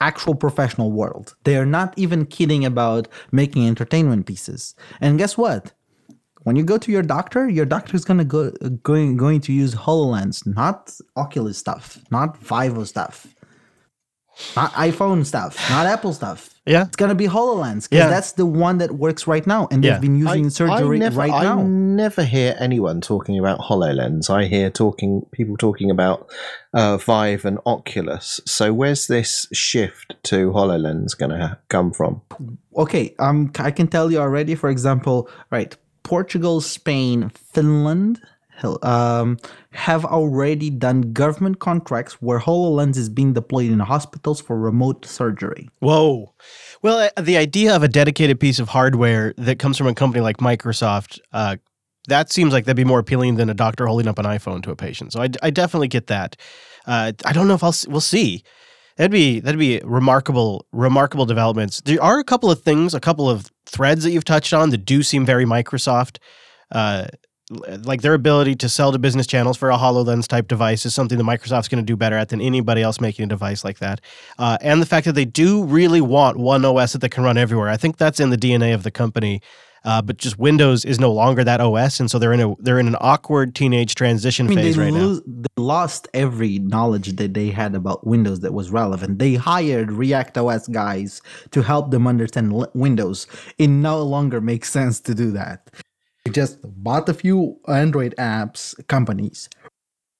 actual professional world. They are not even kidding about making entertainment pieces. And guess what? When you go to your doctor, your doctor is gonna go going going to use HoloLens, not Oculus stuff, not Vivo stuff, not iPhone stuff, not [SIGHS] Apple stuff. yeah. It's gonna be HoloLens because Yeah. that's the one that works right now, and they've Yeah. been using in surgery never, right I now. I never hear anyone talking about HoloLens. I hear talking people talking about uh, Vive and Oculus. So where's this shift to HoloLens going to ha- come from? Okay, um, I can tell you already. For example, right, Portugal, Spain, Finland. Um, have already done government contracts where HoloLens is being deployed in hospitals for remote surgery. Whoa. Well, uh, the idea of a dedicated piece of hardware that comes from a company like Microsoft, uh, that seems like that'd be more appealing than a doctor holding up an iPhone to a patient. So I, I definitely get that. Uh, I don't know if I'll we'll see. That'd be that'd be remarkable, remarkable developments. There are a couple of things, a couple of threads that you've touched on that do seem very Microsoft. Uh, like their ability to sell to business channels for a HoloLens type device is something that Microsoft's going to do better at than anybody else making a device like that. Uh, and the fact that they do really want one OS that they can run everywhere. I think that's in the DNA of the company. Uh, but just Windows is no longer that OS, and so they're in a they're in an awkward teenage transition I mean, phase right now. they lost every knowledge that they had about Windows that was relevant. They hired ReactOS guys to help them understand l- Windows. It no longer makes sense to do that. They just bought a few Android apps companies,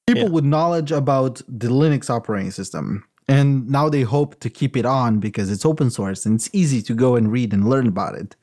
people Yeah. with knowledge about the Linux operating system. And now they hope to keep it on because it's open source and it's easy to go and read and learn about it.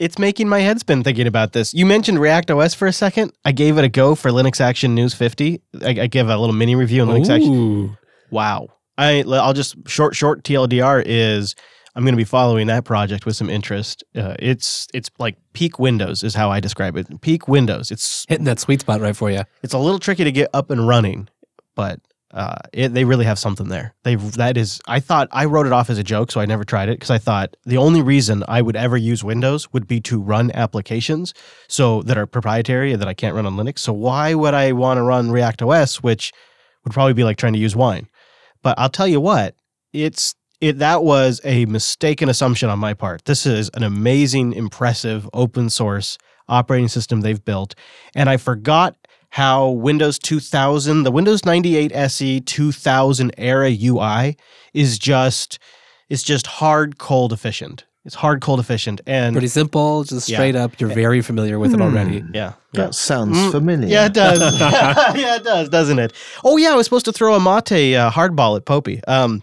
It's making my head spin thinking about this. You mentioned ReactOS for a second. I gave it a go for Linux Action News 50. I, I gave a little mini review on Linux Action. Ooh. Wow. I I'll just short short TLDR is I'm going to be following that project with some interest. Uh, it's it's like peak Windows is how I describe it. Peak Windows. It's Hitting that sweet spot right for you. it's a little tricky to get up and running, but uh, it, they really have something there. They that is. I thought I wrote it off as a joke, so I never tried it because I thought the only reason I would ever use Windows would be to run applications so that are proprietary and that I can't run on Linux. So why would I want to run ReactOS, which would probably be like trying to use Wine? But I'll tell you what, it's it that was a mistaken assumption on my part. This is an amazing, impressive open source operating system they've built, and I forgot how Windows 2000, the Windows 98 SE 2000 era UI is just is just hard cold efficient. It's hard cold efficient and Pretty simple, just Yeah. straight up. You're very familiar with it already. yeah. Yeah. That sounds Mm, familiar. Yeah, it does. [LAUGHS] [LAUGHS] yeah, it does, doesn't it? Oh, yeah, I was supposed to throw a mate uh, hardball at Popey. Um,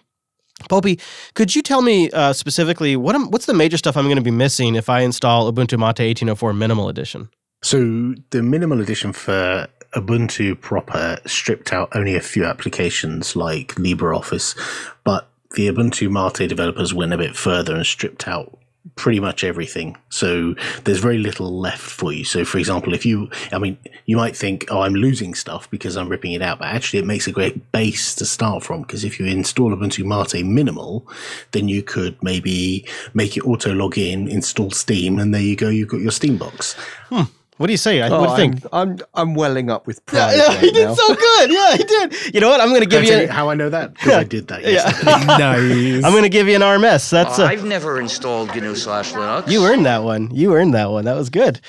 Popey, could you tell me uh, specifically what am, what's the major stuff I'm going to be missing if I install Ubuntu Mate 1804 Minimal Edition? So the minimal edition for Ubuntu proper stripped out only a few applications like LibreOffice, but the Ubuntu Mate developers went a bit further and stripped out pretty much everything. So there's very little left for you. So for example, if you, I mean, you might think, oh, I'm losing stuff because I'm ripping it out, but actually it makes a great base to start from. Because if you install Ubuntu Mate minimal, then you could maybe make it auto log in, install Steam, and there you go. You've got your Steam box. Hmm. What do you say? I Oh, what do you think? I'm, I'm I'm welling up with pride. yeah, right he did now. so good. Yeah, he did. You know what? I'm going to give I tell you. you how I know that? [LAUGHS] Because I did that Yeah. yesterday. [LAUGHS] nice. I'm going to give you an RMS. That's uh, I've never installed GNU slash Linux. You earned that one. You earned that one. That was good.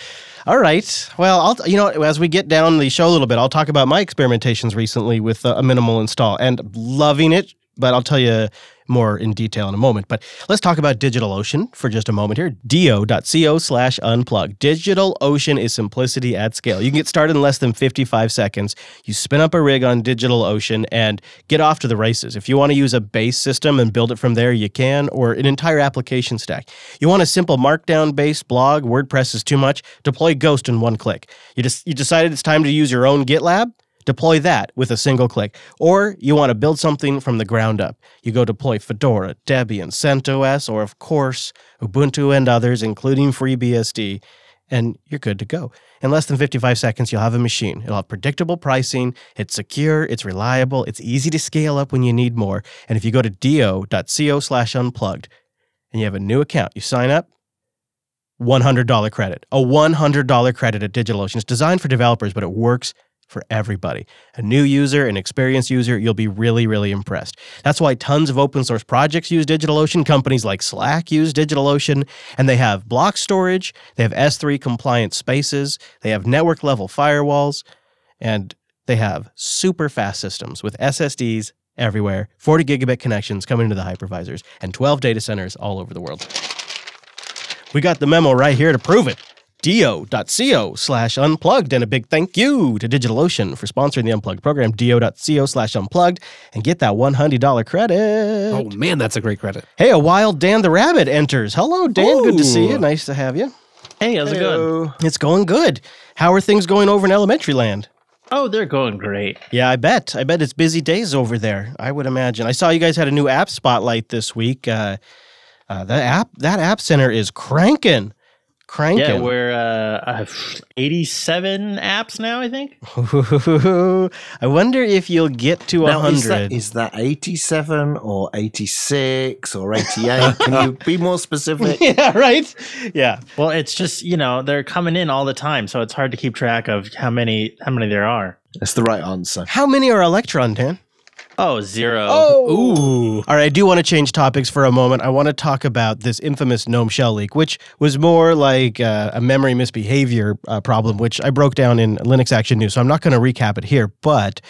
All right. Well, I'll you know as we get down the show a little bit, I'll talk about my experimentations recently with uh, a minimal install and loving it. But I'll tell you more in detail in a moment. But let's talk about DigitalOcean for just a moment here. do.co slash unplug. DigitalOcean is simplicity at scale. You can get started in less than 55 seconds. You spin up a rig on DigitalOcean and get off to the races. If you want to use a base system and build it from there, you can, or an entire application stack. You want a simple markdown based blog, WordPress is too much, deploy Ghost in one click. You just you decided it's time to use your own GitLab? Deploy that with a single click. Or you want to build something from the ground up. You go deploy Fedora, Debian, CentOS, or of course, Ubuntu and others, including FreeBSD, and you're good to go. In less than 55 seconds, you'll have a machine. It'll have predictable pricing, it's secure, it's reliable, it's easy to scale up when you need more. And if you go to do.co slash unplugged and you have a new account, you sign up, $100 credit. A $100 credit at DigitalOcean. It's designed for developers, but it works for everybody. A new user, an experienced user, you'll be really, really impressed. That's why tons of open source projects use DigitalOcean. Companies like Slack use DigitalOcean, and they have block storage, they have S3 compliant spaces, they have network level firewalls, and they have super fast systems with SSDs everywhere, 40 gigabit connections coming into the hypervisors, and 12 data centers all over the world. We got the memo right here to prove it. do.co slash unplugged. And a big thank you to DigitalOcean for sponsoring the Unplugged program. do.co slash unplugged and get that $100 credit. Oh man, that's a great credit. Hey, a wild Dan the Rabbit enters. Hello, Dan. Good to see you. Nice to have you. Hey, how's it going? It's going good. How are things going over in elementary land? Oh, they're going great. Yeah, I bet. I bet it's busy days over there. I would imagine. I saw you guys had a new app spotlight this week. Uh, uh, that app, that app center is cranking, Cranking. Yeah, we're uh, uh, 87 apps now, I think. [LAUGHS] I wonder if you'll get to Now, is that, is that 87 or 86 or 88? Can you be more specific? [LAUGHS] yeah, right? Yeah. Well, it's just, you know, they're coming in all the time, so it's hard to keep track of how many how many there are. That's the right answer. How many are Electron, Dan? Oh, zero. Ooh. All right, I do want to change topics for a moment. I want to talk about this infamous GNOME shell leak, which was more like uh, a memory misbehavior uh, problem, which I broke down in Linux Action News. So I'm not going to recap it here, but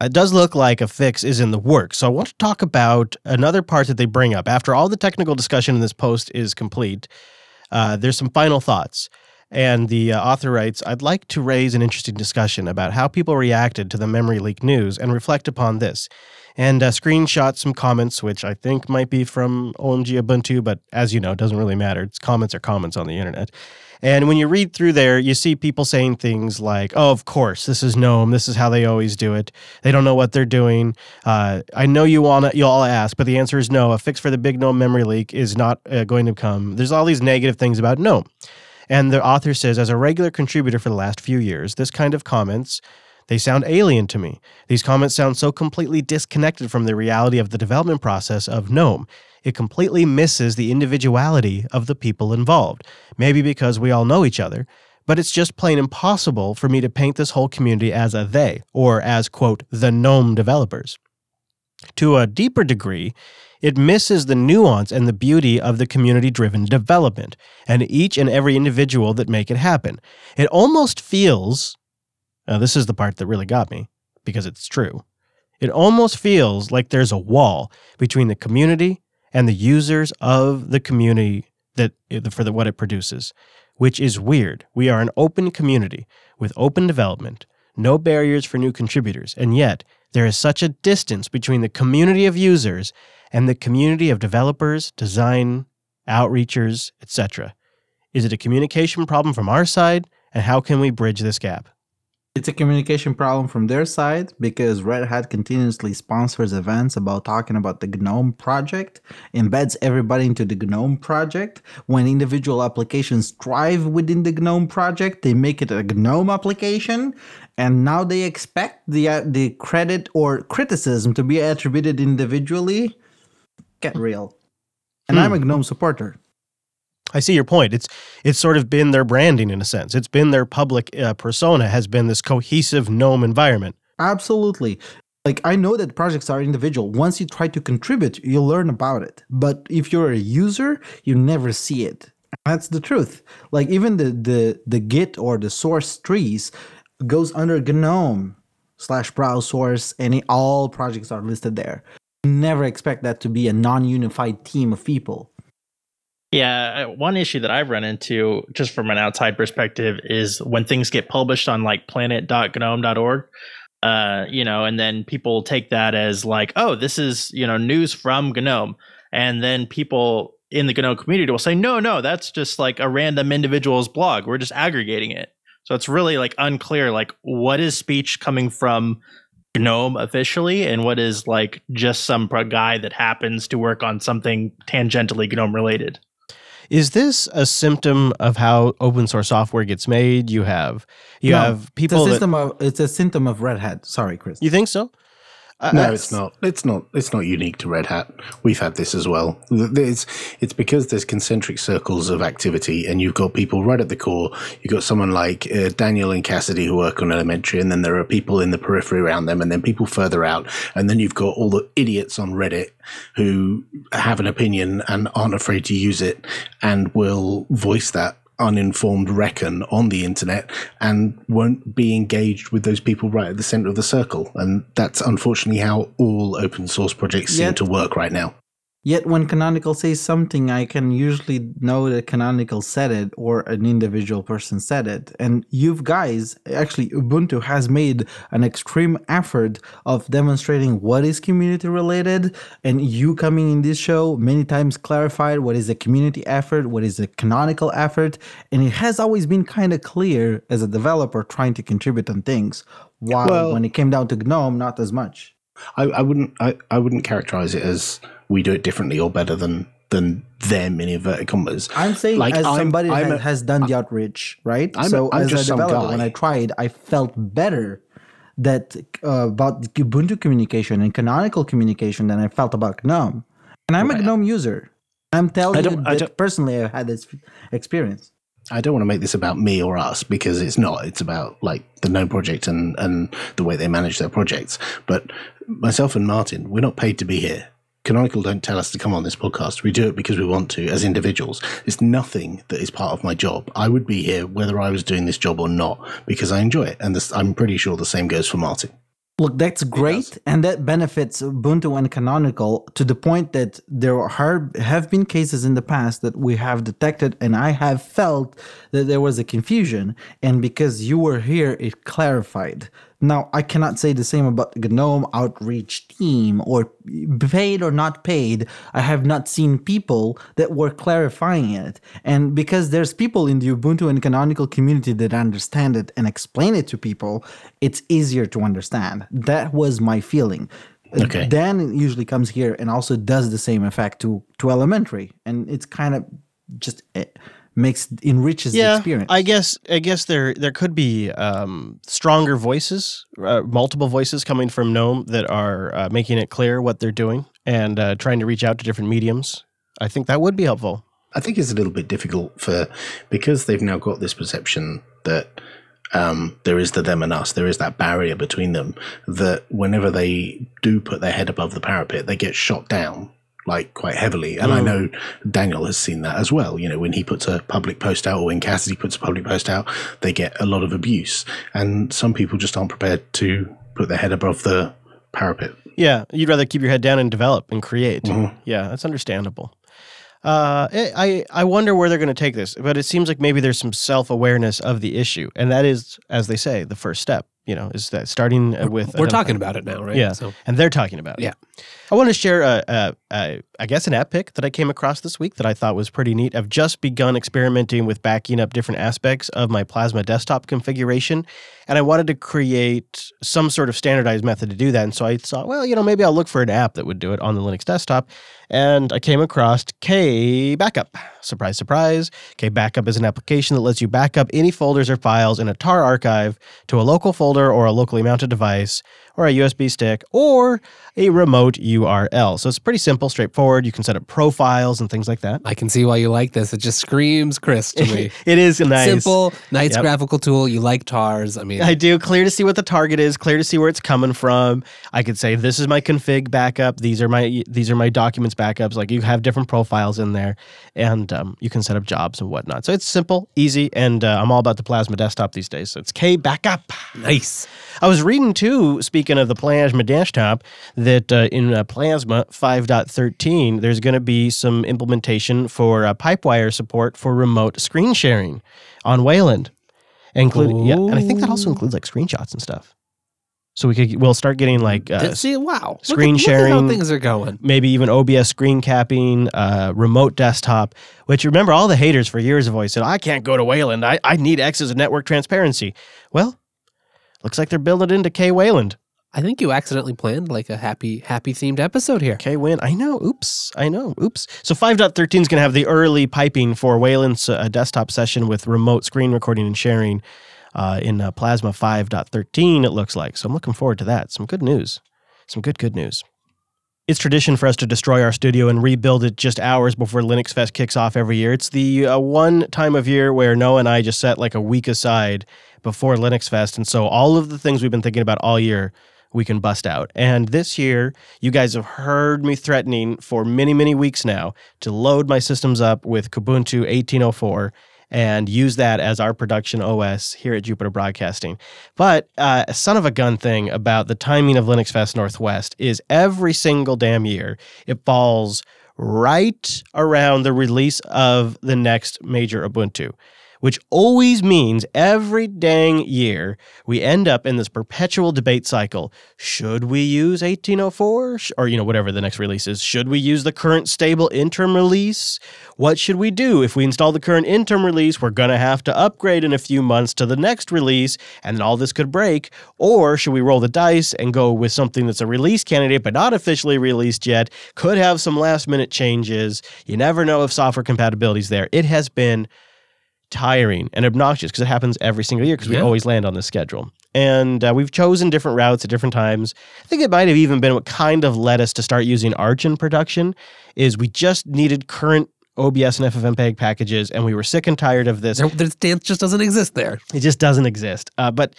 it does look like a fix is in the works. So I want to talk about another part that they bring up. After all the technical discussion in this post is complete, uh, there's some final thoughts. And the uh, author writes I'd like to raise an interesting discussion about how people reacted to the memory leak news and reflect upon this. And uh, screenshot some comments, which I think might be from OMG Ubuntu, but as you know, it doesn't really matter. It's comments are comments on the internet. And when you read through there, you see people saying things like, oh, of course, this is GNOME. This is how they always do it. They don't know what they're doing. Uh, I know you wanna, you all ask, but the answer is no. A fix for the big GNOME memory leak is not uh, going to come. There's all these negative things about GNOME. And the author says, as a regular contributor for the last few years, this kind of comments, they sound alien to me. These comments sound so completely disconnected from the reality of the development process of GNOME. It completely misses the individuality of the people involved. Maybe because we all know each other, but it's just plain impossible for me to paint this whole community as a they, or as, quote, the GNOME developers. To a deeper degree, it misses the nuance and the beauty of the community driven development and each and every individual that make it happen. It almost feels, now this is the part that really got me because it's true. It almost feels like there's a wall between the community and the users of the community that for the, what it produces, which is weird. We are an open community with open development, no barriers for new contributors, and yet there is such a distance between the community of users and the community of developers, design, outreachers, etc. Is it a communication problem from our side, and how can we bridge this gap? It's a communication problem from their side because Red Hat continuously sponsors events about talking about the GNOME project, embeds everybody into the GNOME project. When individual applications thrive within the GNOME project, they make it a GNOME application, and now they expect the uh, the credit or criticism to be attributed individually. Get real. And I'm a GNOME supporter. I see your point. It's it's sort of been their branding in a sense. It's been their public uh, persona has been this cohesive GNOME environment. Absolutely. Like I know that projects are individual. Once you try to contribute, you learn about it. But if you're a user, you never see it. That's the truth. Like even the the the Git or the source trees goes under GNOME slash browse source, and all projects are listed there. Never expect that to be a non-unified team of people. Yeah, uh, one issue that I've run into just from an outside perspective is when things get published on like planet.gnome.org, uh, you know, and then people take that as like, oh, this is, you know, news from GNOME. And then people in the GNOME community will say, no, no, that's just like a random individual's blog. We're just aggregating it. So it's really like unclear, like what is speech coming from GNOME officially and what is like just some guy that happens to work on something tangentially GNOME related. Is this a symptom of how open source software gets made? You have you No, have people It's a that of it's a symptom of Red Hat. Sorry, Chris. you think so? Uh, No, it's not. It's not. It's not unique to Red Hat. We've had this as well. It's it's because there's concentric circles of activity, and you've got people right at the core. You've got someone like uh, Daniel and Cassidy who work on elementary, and then there are people in the periphery around them, and then people further out, and then you've got all the idiots on Reddit who have an opinion and aren't afraid to use it, and will voice that uninformed reckon on the internet and won't be engaged with those people right at the center of the circle. And that's unfortunately how all open source projects seem to work right now. Yet when Canonical says something, I can usually know that Canonical said it or an individual person said it. And you guys, actually, Ubuntu has made an extreme effort of demonstrating what is community related. And you coming in this show many times clarified what is a community effort, what is a canonical effort. And it has always been kind of clear as a developer trying to contribute on things. While Well- when it came down to GNOME, not as much. I, I wouldn't I, I wouldn't characterize it as we do it differently or better than than them in inverted commas. I'm saying Like, as I'm- somebody I'm that a- has done the outreach, right? I'm so as a some developer, when. I tried, I felt better that uh, about Ubuntu communication and canonical communication than I felt about GNOME. And I'm a GNOME user. I'm telling you that personally, I've had this experience. I don't want to make this about me or us because it's not. It's about like the GNOME project and, and the way they manage their projects. But myself and Martin, we're not paid to be here. Canonical don't tell us to come on this podcast. We do it because we want to as individuals. It's nothing that is part of my job. I would be here whether I was doing this job or not because I enjoy it. And this, I'm pretty sure the same goes for Martin. Look, that's great, and that benefits Ubuntu and Canonical to the point that there are, have been cases in the past that we have detected, and I have felt that there was a confusion, and because you were here, it clarified. Now, I cannot say the same about the GNOME outreach team or paid or not paid. I have not seen people that were clarifying it. And because there's people in the Ubuntu and Canonical community that understand it and explain it to people, it's easier to understand. That was my feeling. Okay. Dan usually comes here and also does the same effect to to elementary, and it's kind of just it makes enriches the yeah, experience. I guess I guess there there could be um, stronger voices, uh, multiple voices coming from GNOME that are uh, making it clear what they're doing and uh, trying to reach out to different mediums. I think that would be helpful. I think it's a little bit difficult for because they've now got this perception that um, there is the them and us. There is that barrier between them. That whenever they do put their head above the parapet, they get shot down like quite heavily. And I Mm. know Daniel has seen that as well. You know, when he puts a public post out or when Cassidy puts a public post out, they get a lot of abuse. And some people just aren't prepared to put their head above the parapet. Yeah, you'd rather keep your head down and develop and create. Mhm. Yeah, that's understandable. Uh, I I I wonder where they're going to take this, but it seems like maybe there's some self awareness of the issue, and that is, as they say, the first step. You know, is that starting with We're talking about it now, right? Yeah, So and they're talking about it. Yeah. I want to share a, a, a, I guess an app pick that I came across this week that I thought was pretty neat. I've just begun experimenting with backing up different aspects of my Plasma desktop configuration, and I wanted to create some sort of standardized method to do that. And so I thought, well, you know, maybe I'll look for an app that would do it on the Linux desktop. And I came across KBackup. Surprise, surprise. KBackup is an application that lets you back up any folders or files in a tar archive to a local folder or a locally mounted device or a USB stick or a remote URL. So it's pretty simple, straightforward. You can set up profiles and things like that. I can see why you like this. It just screams Chris to me. [LAUGHS] it is nice. Simple, nice Yep. graphical tool. You like tars. I mean, I do. Clear to see what the target is. Clear to see where it's coming from. I could say this is my config backup. These are my these are my documents backups. Like you have different profiles in there, and um, you can set up jobs and whatnot. So it's simple, easy, and uh, I'm all about the Plasma desktop these days. So it's KBackup. nice. I was reading too. Speaking of the Plasma desktop, that uh, in uh, Plasma 5.13, there's going to be some implementation for uh, PipeWire support for remote screen sharing on Wayland. Include, yeah, and I think that also includes like screenshots and stuff. So we could we'll start getting like uh, see, wow. Look at- screen look at how sharing. things are going. maybe even OBS screen capping, uh, remote desktop. Which remember, all the haters for years have always said, "I can't go to Wayland. I, I need X's and network transparency." Well, looks like they're building into K Wayland. I think you accidentally planned like a happy, happy themed episode here. KWin. I know. Oops. I know. Oops. So 5.13 is going to have the early piping for Wayland's uh, desktop session with remote screen recording and sharing uh, in uh, Plasma 5.13, it looks like. So I'm looking forward to that. Some good news. Some good, good news. It's tradition for us to destroy our studio and rebuild it just hours before LinuxFest kicks off every year. It's the uh, one time of year where Noah and I just set like a week aside before LinuxFest. And so all of the things we've been thinking about all year, we can bust out. And this year, you guys have heard me threatening for many, many weeks now to load my systems up with Kubuntu 1804 and use that as our production OS here at Jupiter Broadcasting. But uh, a son of a gun thing about the timing of LinuxFest Northwest is every single damn year it falls right around the release of the next major Ubuntu. Which always means every dang year we end up in this perpetual debate cycle. Should we use 1804 or you know whatever the next release is? Should we use the current stable interim release? What should we do if we install the current interim release? We're going to have to upgrade in a few months to the next release and then all this could break. Or should we roll the dice and go with something that's a release candidate but not officially released yet? Could have some last minute changes. You never know if software compatibility is there. It has been tiring and obnoxious because it happens every single year because we Yeah. always land on this schedule. And uh, we've chosen different routes at different times. I think it might have even been what kind of led us to start using Arch in production is we just needed current OBS and FFmpeg packages and we were sick and tired of this. There, this dance just doesn't exist there. It just doesn't exist. Uh, but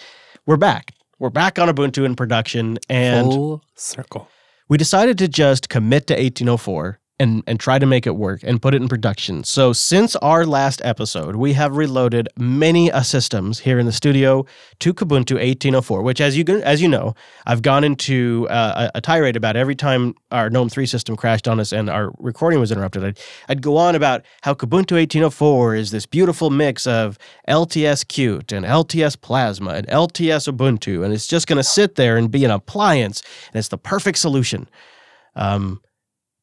we're back. We're back on Ubuntu in production and Full circle. we decided to just commit to 1804 and, and try to make it work and put it in production. So since our last episode, we have reloaded many uh, systems here in the studio to Kubuntu 1804, which as you as you know, I've gone into uh, a, a tirade about every time our GNOME 3 system crashed on us and our recording was interrupted. I'd, I'd go on about how Kubuntu 1804 is this beautiful mix of LTS Qt and LTS Plasma and LTS Ubuntu, and it's just going to sit there and be an appliance, and it's the perfect solution. Um,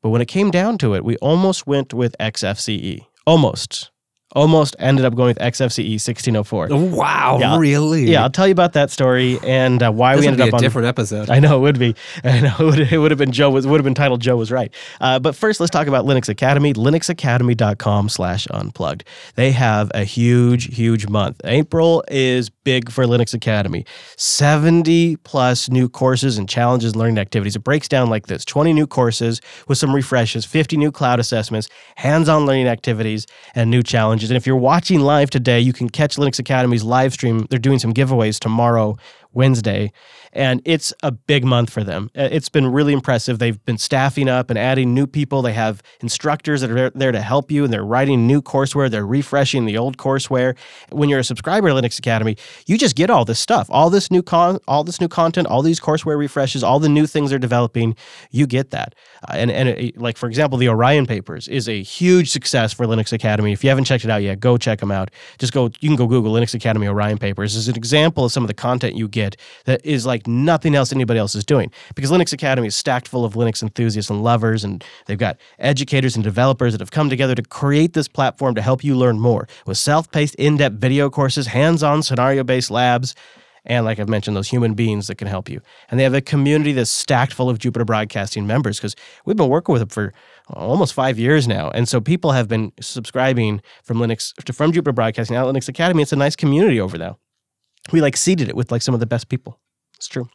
but when it came down to it, we almost went with XFCE. Almost. Almost ended up going with XFCE 1604. Wow, Yeah, really? Yeah, I'll tell you about that story and uh, why This we ended up a on different episode. I know it would be. [LAUGHS] I know it would, it would have been Joe was would have been titled Joe was right. Uh, but first, let's talk about Linux Academy. LinuxAcademy.com/slash unplugged. They have a huge, huge month. April is big for Linux Academy. Seventy plus new courses and challenges and learning activities. It breaks down like this: twenty new courses with some refreshes, fifty new cloud assessments, hands-on learning activities, and new challenges. And if you're watching live today, you can catch Linux Academy's live stream. They're doing some giveaways tomorrow, Wednesday, and it's a big month for them. Uh, It's been really impressive. They've been staffing up and adding new people. They have instructors that are there- to help you, and they're writing new courseware. They're refreshing the old courseware. When you're a subscriber to Linux Academy, you just get all this stuff, all this new con, all this new content, all these courseware refreshes, all the new things they're developing. You get that. Uh, and and it, like for example, the Orion papers is a huge success for Linux Academy. If you haven't checked it out yet, go check them out. Just go. You can go Google Linux Academy Orion papers. This is an example of some of the content you get that is like nothing else anybody else is doing. Because Linux Academy is stacked full of Linux enthusiasts and lovers, and they've got educators and developers that have come together to create this platform to help you learn more with self-paced, in-depth video courses, hands-on scenario-based labs. And like I've mentioned, those human beings that can help you. And they have a community that's stacked full of Jupiter Broadcasting members because we've been working with them for almost five years now. And so people have been subscribing from Linux to from Jupiter Broadcasting at Linux Academy. It's a nice community over there. We like seeded it with like some of the best people. It's true.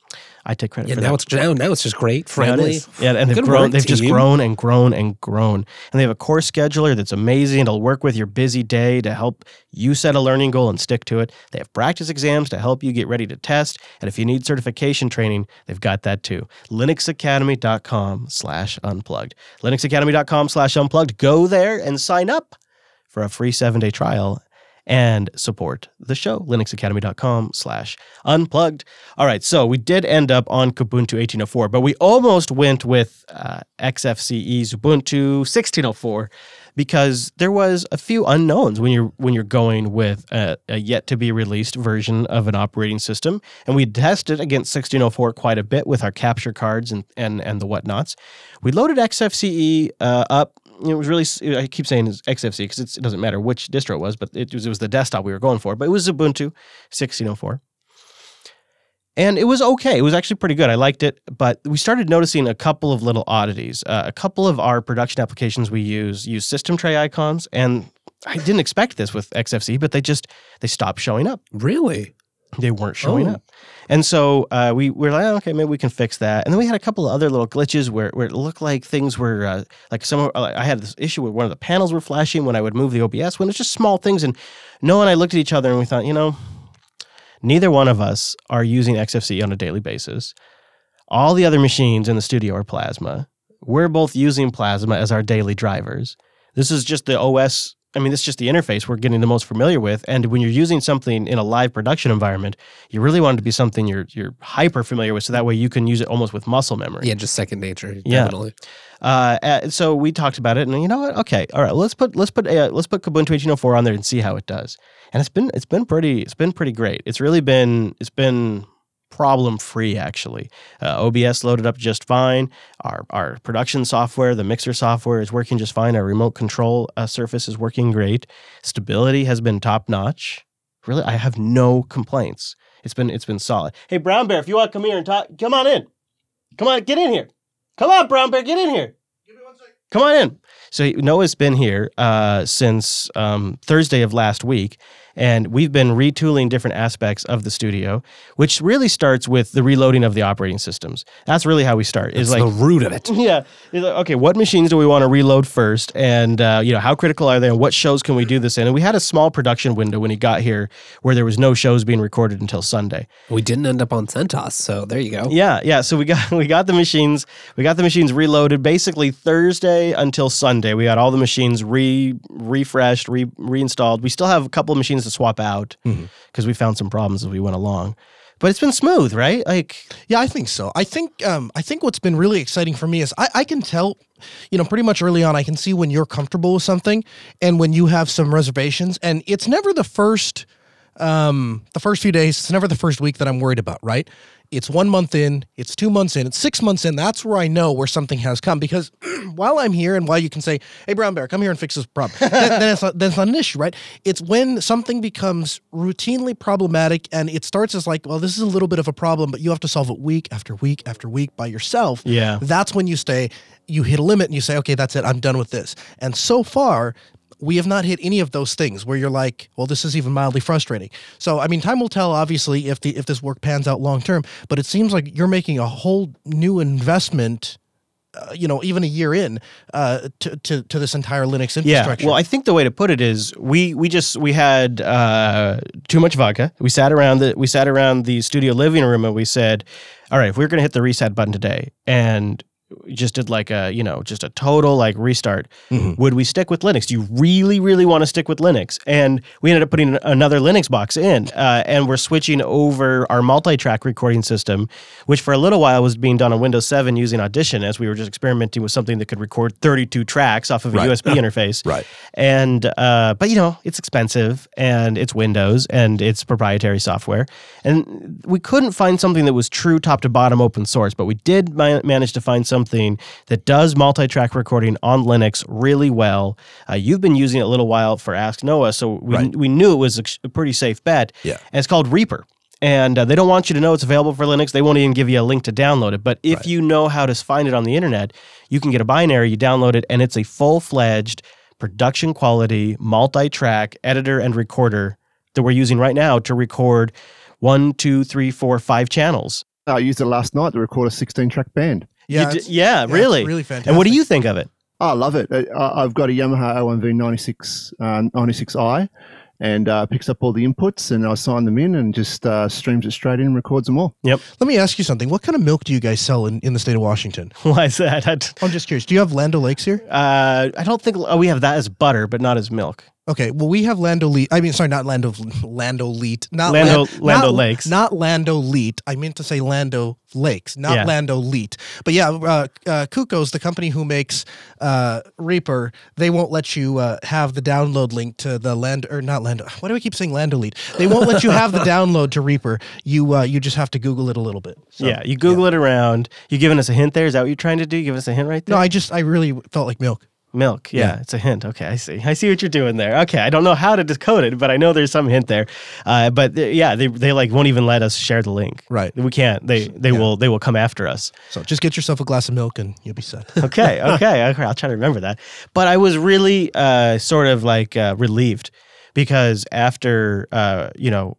I take credit Yeah, for now that. it's now, now it's just great, friendly. Yeah, and they've Good grown. work, they've just grown and grown and grown. And they have a course scheduler that's amazing. It'll work with your busy day to help you set a learning goal and stick to it. They have practice exams to help you get ready to test. And if you need certification training, they've got that too. linuxacademy.com slash unplugged. linuxacademy.com slash unplugged. Go there and sign up for a free seven-day trial and support the show. Linuxacademy.com slash unplugged. All right so we did end up on kubuntu 1804 but we almost went with uh, xfce's ubuntu 1604 because there was a few unknowns when you're when you're going with a, a yet to be released version of an operating system. And we tested against 1604 quite a bit with our capture cards and and, and the whatnots. We loaded xfce uh, up it was really I keep saying it's XFCE because it doesn't matter which distro it was, but it was, it was the desktop we were going for. But it was Ubuntu 1604. And it was okay. It was actually pretty good. I liked it, but we started noticing a couple of little oddities. Uh, a couple of our production applications we use use system tray icons, and I didn't expect this with XFCE, but they just they stopped showing up. Really? They weren't showing Oh. up. And so uh, we were like, oh, okay, maybe we can fix that. And then we had a couple of other little glitches where, where it looked like things were uh, like some. Uh, I had this issue where one of the panels were flashing when I would move the OBS. When it's just small things, and Noah and I looked at each other and we thought, you know, neither one of us are using XFCE on a daily basis. All the other machines in the studio are Plasma. We're both using Plasma as our daily drivers. This is just the OS I mean, this is just the interface we're getting the most familiar with. And when you're using something in a live production environment, you really want it to be something you're you're hyper familiar with, so that way you can use it almost with muscle memory. Yeah, just second nature. Yeah. Definitely. Uh, uh, so we talked about it, and you know what? Okay, all right. Let's put let's put uh, let's put Kubuntu 1804 on there and see how it does. And it's been it's been pretty it's been pretty great. It's really been it's been problem free actually. Uh, OBS loaded up just fine. Our our production software, the mixer software, is working just fine. Our remote control uh, surface is working great. Stability has been top notch. Really, I have no complaints. It's been it's been solid. Hey, Brown Bear, if you want to come here and talk, come on in. Come on, get in here. Come on, Brown Bear, get in here. Come on in. So Noah's been here uh, since um, Thursday of last week, and we've been retooling different aspects of the studio, which really starts with the reloading of the operating systems. That's really how we start. Is That's like the root of it. [LAUGHS] yeah. It's like, okay, what machines do we want to reload first? And, uh, you know, how critical are they? And what shows can we do this in? And we had a small production window when he got here where there was no shows being recorded until Sunday. We didn't end up on CentOS, so there you go. Yeah, yeah. So we got [LAUGHS] we got the machines we got the machines reloaded basically Thursday until Sunday. We got all the machines re refreshed, re reinstalled. We still have a couple of machines to swap out because we found some problems as we went along. But it's been smooth, right? Like Yeah, I think so. I think um, I think what's been really exciting for me is I, I can tell, you know, pretty much early on, I can see when you're comfortable with something and when you have some reservations. And it's never the first um, the first few days, it's never the first week that I'm worried about, right? It's one month in, it's two months in, it's six months in. That's where I know where something has come because [CLEARS THROAT] while I'm here and while you can say, "Hey, Brown Bear, come here and fix this problem," [LAUGHS] then, then, it's not, then it's not an issue, right? It's when something becomes routinely problematic and it starts as like, "Well, this is a little bit of a problem, but you have to solve it week after week after week by yourself." Yeah. that's when you stay. You hit a limit and you say, "Okay, that's it. I'm done with this." And so far, we have not hit any of those things where you're like, well, this is even mildly frustrating. So, I mean, time will tell, obviously, if the if this work pans out long term. But it seems like you're making a whole new investment. Uh, you know, even a year in uh, to, to to this entire Linux infrastructure. Yeah. Well, I think the way to put it is we we just we had uh, too much vodka. We sat around the we sat around the studio living room and we said, "All right, if we're going to hit the reset button today and just did like a you know just a total like restart Mm-hmm. would we stick with linux do you really really want to stick with linux and we ended up putting another linux box in uh, and we're switching over our multi-track recording system which for a little while was being done on windows 7 using audition as we were just experimenting with something that could record 32 tracks off of a Right. usb [LAUGHS] interface Right. and uh, but you know it's expensive and it's windows and it's proprietary software and we couldn't find something that was true top to bottom open source but we did ma- manage to find something that does multi-track recording on linux really well uh, you've been using it a little while for ask noah so we, Right. we knew it was a pretty safe bet Yeah. and it's called reaper and uh, they don't want you to know it's available for Linux. They won't even give you a link to download it. But if you know how to find it on the internet, you can get a binary, you download it, and it's a full fledged production quality multi track editor and recorder that we're using right now to record one, two, three, four, five channels. I used it last night to record a 16 track band. Yeah, d- it's- yeah, really. really fantastic. And what do you think of it? I love it. Uh, I- I've got a Yamaha OMV 96, uh, 96i and uh, picks up all the inputs and I sign them in and just uh, streams it straight in and records them all. Yep. Let me ask you something. What kind of milk do you guys sell in, in the state of Washington? [LAUGHS] Why is that? I, I'm just curious. Do you have Land O'Lakes here? uh, I don't think oh, we have that as butter, but not as milk. Okay, well, we have Lando Leet. I mean, sorry, not Lando Lando Leet. Not Lando- Lan- Lando not- Lakes. Not Lando Leet. I meant to say Land O'Lakes, not Yeah. Lando Leet. But yeah, uh, uh, Cockos the company who makes uh, Reaper. They won't let you uh, have the download link to the Land or not Lando. Why do we keep saying Lando Leet? They won't let you have the [LAUGHS] download to Reaper. You uh, you just have to Google it a little bit. So, yeah, you Google it around. You giving us a hint there? Is that what you're trying to do? Give us a hint right there? No, I just I really felt like milk. Milk, yeah, Yeah. it's a hint. Okay, I see. I see what you're doing there. Okay, I don't know how to decode it, but I know there's some hint there. Uh, but uh, yeah, they, they like won't even let us share the link. Right. We can't. They they Yeah. will they will come after us. So just get yourself a glass of milk and you'll be set. [LAUGHS] Okay, okay, okay. I'll try to remember that. But I was really uh, sort of like uh, relieved because after uh, you know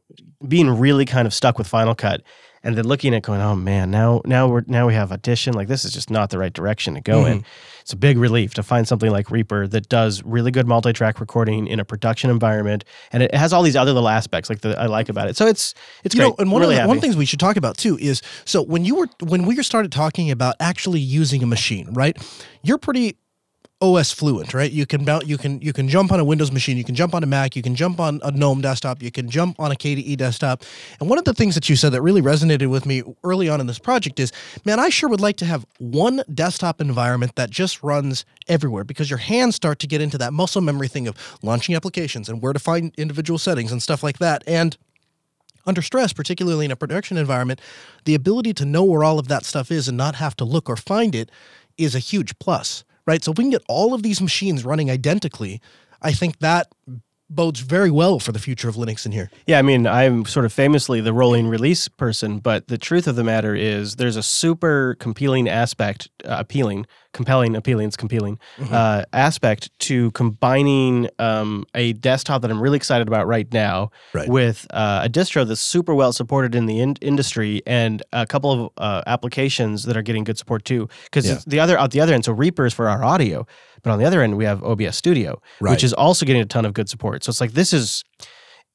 being really kind of stuck with Final Cut and then looking at going, oh man, now now we're now we have Audition. Like this is just not the right direction to go in. It's a big relief to find something like Reaper that does really good multi-track recording in a production environment, and it has all these other little aspects like that I like about it. So it's it's you great. know, and one really of the, one things we should talk about too is so when you were when we started talking about actually using a machine, right? You're pretty OS fluent, right? You can mount, you can you can jump on a Windows machine, you can jump on a Mac, you can jump on a GNOME desktop, you can jump on a KDE desktop. And one of the things that you said that really resonated with me early on in this project is, man, I sure would like to have one desktop environment that just runs everywhere because your hands start to get into that muscle memory thing of launching applications and where to find individual settings and stuff like that. And under stress, particularly in a production environment, the ability to know where all of that stuff is and not have to look or find it is a huge plus, right? So if we can get all of these machines running identically, I think that bodes very well for the future of Linux in here. Yeah, I mean, I'm sort of famously the rolling release person, but the truth of the matter is there's a super compelling aspect, uh, appealing, compelling, appealing, it's compelling Mhm. uh, aspect to combining um, a desktop that I'm really excited about right now Right. with uh, a distro that's super well supported in the in- industry and a couple of uh, applications that are getting good support too. Because Yeah. the other the other end, so Reaper is for our audio, but on the other end we have OBS Studio, Right. which is also getting a ton of good support. So it's like this is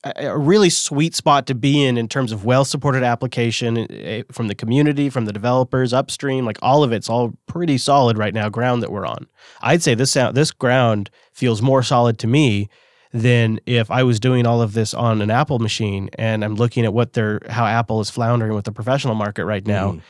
a really sweet spot to be in in terms of well supported application eh, from the community, from the developers upstream. Like all of it's all pretty solid right now. Ground that we're on. I'd say this this ground feels more solid to me than if I was doing all of this on an Apple machine and I'm looking at what they're how Apple is floundering with the professional market right now. Mhm.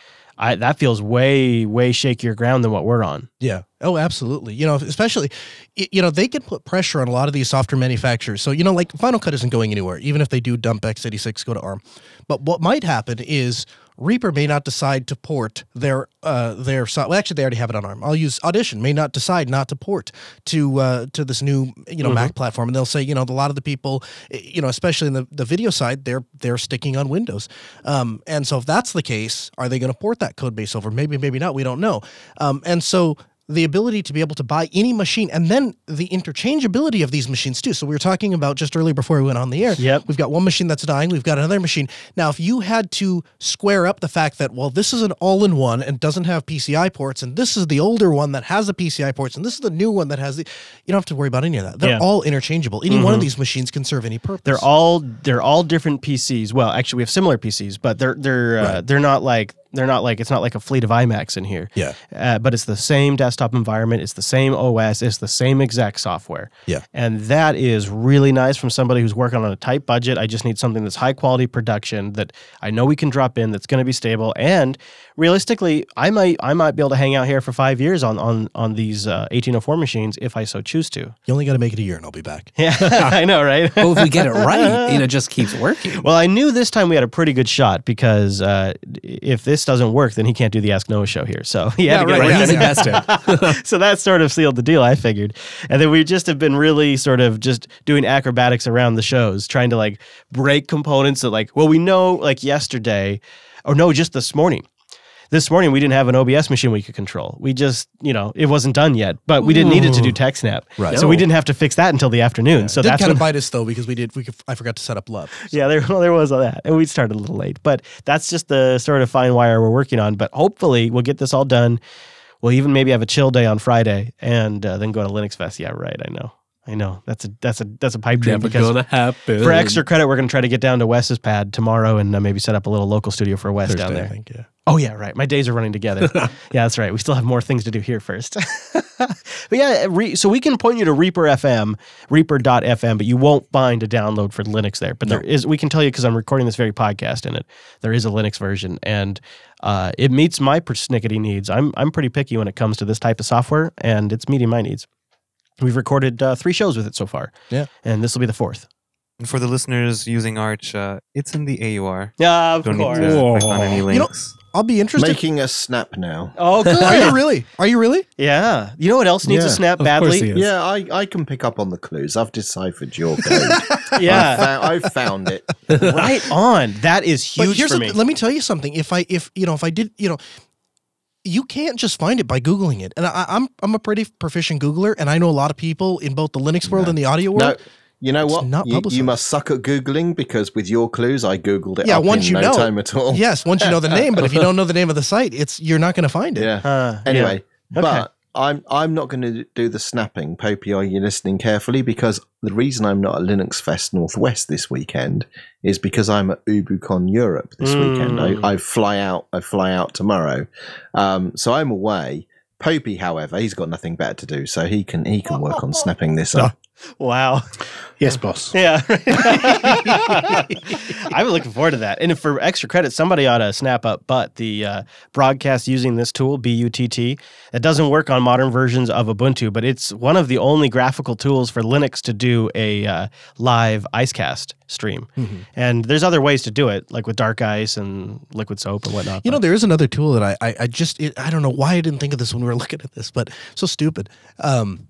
I, that feels way way shakier ground than what we're on. Yeah. Oh, absolutely. You know, especially, you know, they can put pressure on a lot of these software manufacturers. So, you know, like Final Cut isn't going anywhere, even if they do dump x86, go to ARM. But what might happen is Reaper may not decide to port their uh their so- well actually they already have it on ARM. I'll use Audition may not decide not to port to uh to this new you know Mhm. Mac platform and they'll say you know a lot of the people eh, you know especially in the, the video side they're they're sticking on Windows. Um and so if that's the case are they going to port that code base over? Maybe maybe not, we don't know. Um and so the ability to be able to buy any machine and then the interchangeability of these machines too. So we were talking about just earlier before we went on the air. Yep. We've got one machine that's dying, we've got another machine. Now, if you had to square up the fact that, well, this is an all in one and doesn't have PCI ports, and this is the older one that has the PCI ports, and this is the new one that has the, you don't have to worry about any of that. They're Yeah. all interchangeable. Any one of Mhm. these machines can serve any purpose. They're all they're all different PCs. Well, actually, we have similar PCs, but they're they're uh, Right. they're not like they're not like it's not like a fleet of iMacs in here. Yeah. Uh, but it's the same desktop environment. It's the same OS. It's the same exact software. Yeah. And that is really nice from somebody who's working on a tight budget. I just need something that's high quality production that I know we can drop in. That's going to be stable. And realistically, I might I might be able to hang out here for five years on on on these uh, 1804 machines if I so choose to. You only got to make it a year and I'll be back. Yeah, [LAUGHS] I know, right? Well, if we get it right, and [LAUGHS] it just keeps working. Well, I knew this time we had a pretty good shot because uh, if this doesn't work, then he can't do the Ask Noah show here. So [LAUGHS] he had Yeah, to get right, right. [LAUGHS] Invested. [LAUGHS] so that sort of sealed the deal, I figured. And then we just have been really sort of just doing acrobatics around the shows, trying to like break components that like, well, we know like yesterday, or no, just this morning. This morning we didn't have an OBS machine we could control. We just, you know, it wasn't done yet, but we didn't need it to do TechSnap. Right. So we didn't have to fix that until the afternoon. So did that's kind when, of bite us though because we did we could, I forgot to set up love. yeah, there, well, [LAUGHS] there was that. And we started a little late, but that's just the sort of fine wire we're working on. But hopefully, we'll get this all done. We'll even maybe have a chill day on Friday and uh, then go to LinuxFest. Yeah, right. I know. I know. That's a that's a that's a pipe dream Never because gonna happen. for extra credit, we're going to try to get down to Wes's pad tomorrow and uh, maybe set up a little local studio for Wes down there. I think, yeah. Oh yeah, right. My days are running together. [LAUGHS] yeah, that's right. We still have more things to do here first. [LAUGHS] but yeah, re- so we can point you to Reaper FM, Reaper.fm, but you won't find a download for Linux there. But there is. We can tell you because I'm recording this very podcast in it. There is a Linux version, and uh, it meets my persnickety needs. I'm I'm pretty picky when it comes to this type of software, and it's meeting my needs. We've recorded uh, three shows with it so far. Yeah. and this will be the fourth. And for the listeners using Arch, uh, it's in the AUR. Yeah, of Don't course. need to click on any You know- links. I'll be interested. Making a snap now. Oh, [LAUGHS] good. Are you really? Are you really? Yeah. You know what else needs a Yeah. snap Of course badly? he is. Yeah, I, I can pick up on the clues. I've deciphered your code. [LAUGHS] Yeah. I found, I found it. right on. That is But huge here's for the- me. let me tell you something. If I if you know if I did you know you can't just find it by googling it. And I, I'm I'm a pretty proficient Googler, and I know a lot of people in both the Linux world and the audio No, world. you know It's what? not You, you must suck at googling because with your clues, I googled it. Yeah, up once in you no know- time at all. Yes, once you know the name, but if you don't [LAUGHS] know the name of the site, it's you're not going to find it. Yeah. Uh, Anyway, yeah. but I'm I'm not going to do the snapping. Popey, are you listening carefully? Because the reason I'm not at LinuxFest Northwest this weekend is because I'm at UbuCon Europe this Mm. weekend. I, I fly out. I fly out tomorrow, um, so I'm away. Popey, however, he's got nothing better to do, so he can he can work on snapping this up. Wow. Yes, boss. [LAUGHS] Yeah. [LAUGHS] I'm looking forward to that. And for extra credit, somebody ought to snap up but the uh, broadcast using this tool, BUTT. It doesn't work on modern versions of Ubuntu, but it's one of the only graphical tools for Linux to do a uh, live Icecast stream. Mhm. And there's other ways to do it, like with DarkIce and Liquidsoap and whatnot. You know, there is another tool that I I, I just it, I don't know why I didn't think of this when we were [LAUGHS] looking at this, but so stupid. Um,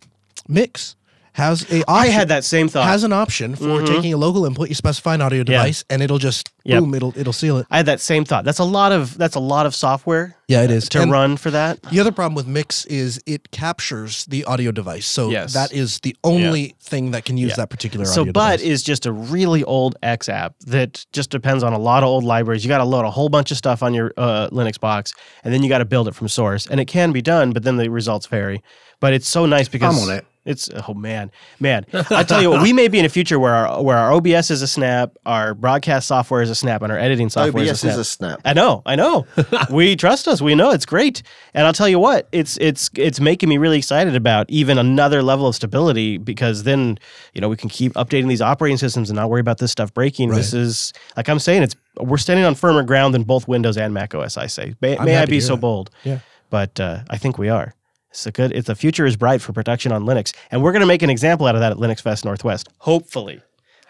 Mixxx has a I option- had that same thought. has an option for Mhm. taking a local input. You specify an audio Yeah. device, and it'll just Yep. boom. It'll it'll seal it. I had that same thought. That's a lot of that's a lot of software. Yeah, it is to And run for that. The other problem with Mixxx is it captures the audio device, so Yes. that is the only thing that can use Yeah. that particular So, audio but device. is just a really old X app that just depends on a lot of old libraries. You got to load a whole bunch of stuff on your uh, Linux box, and then you got to build it from source. And it can be done, but then the results vary. But it's so nice because I'm on it. It's oh man, man. I tell you what, we may be in a future where our where our OBS is a snap, our broadcast software is a snap, and our editing software OBS is a snap. is snap. a snap. I know, I know. [LAUGHS] we trust us. We know it's great. And I'll tell you what, it's it's it's making me really excited about even another level of stability because then you know we can keep updating these operating systems and not worry about this stuff breaking. This is like I'm saying, it's we're standing on firmer ground than both Windows and Mac OS. I say, may, I'm may I be so that. bold? Yeah. but uh, I think we are. It's a good. It's the future is bright for production on Linux, and we're going to make an example out of that at LinuxFest Northwest. Hopefully,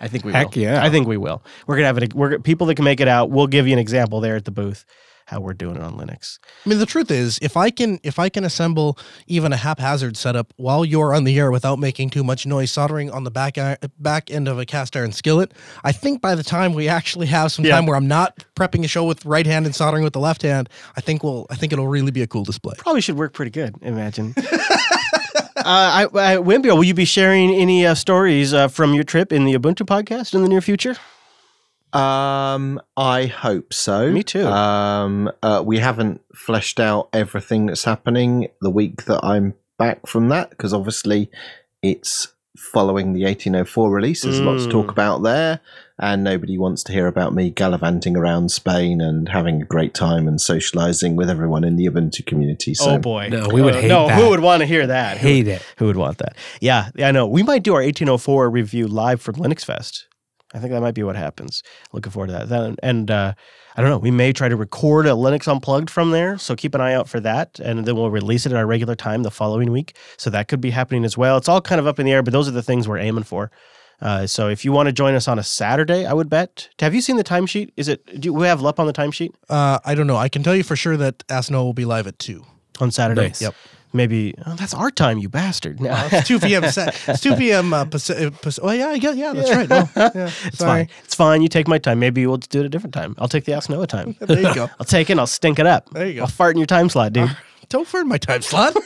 I think we Heck will. yeah. I think we will. We're gonna have it. We're people that can make it out. We'll give you an example there at the booth how we're doing it on Linux. I mean, the truth is, if I can if I can assemble even a haphazard setup while you're on the air without making too much noise, soldering on the back back end of a cast iron skillet, I think by the time we [LAUGHS] actually have some Yeah. time where I'm not prepping a show with right hand and soldering with the left hand, I think we'll I think it'll really be a cool display. Probably should work pretty good. Imagine. [LAUGHS] uh, I, I, Wimpy, will you be sharing any uh, stories uh, from your trip in the Ubuntu podcast in the near future? Um, I hope so. Me too. Um, uh, we haven't fleshed out everything that's happening the week that I'm back from that because obviously it's following the 1804 release. There's a lot to talk Mm. about there, and nobody wants to hear about me gallivanting around Spain and having a great time and socializing with everyone in the Ubuntu community. So oh boy, No, we would Uh, hate no, that. who would want to hear that? Who- Hate it. Who would want that? Yeah, yeah, I know. We might do our 1804 review live from LinuxFest. I think that might be what happens. Looking forward to that. Then, and uh, I don't know. We may try to record a Linux Unplugged from there, so keep an eye out for that. And then we'll release it at our regular time the following week. So that could be happening as well. It's all kind of up in the air, but those are the things we're aiming for. Uh, so if you want to join us on a Saturday, I would bet. Have you seen the timesheet? Is it? Do we have LUP on the timesheet Uh, I don't know. I can tell you for sure that Ask Noah will be live at two. on Saturday? Nice. Yep. Maybe oh, that's our time, you bastard. No. Uh, it's two p.m. It's two p.m. Uh, Pacific. Oh yeah, yeah, yeah. That's right. Oh, yeah, [LAUGHS] It's sorry. fine. It's fine. You take my time. Maybe we'll do it a different time. I'll take the Ask Noah time. There you go. [LAUGHS] I'll take it I'll stink it up. There you go. I'll fart in your time slot, dude. [LAUGHS] Don't fart in my time slot.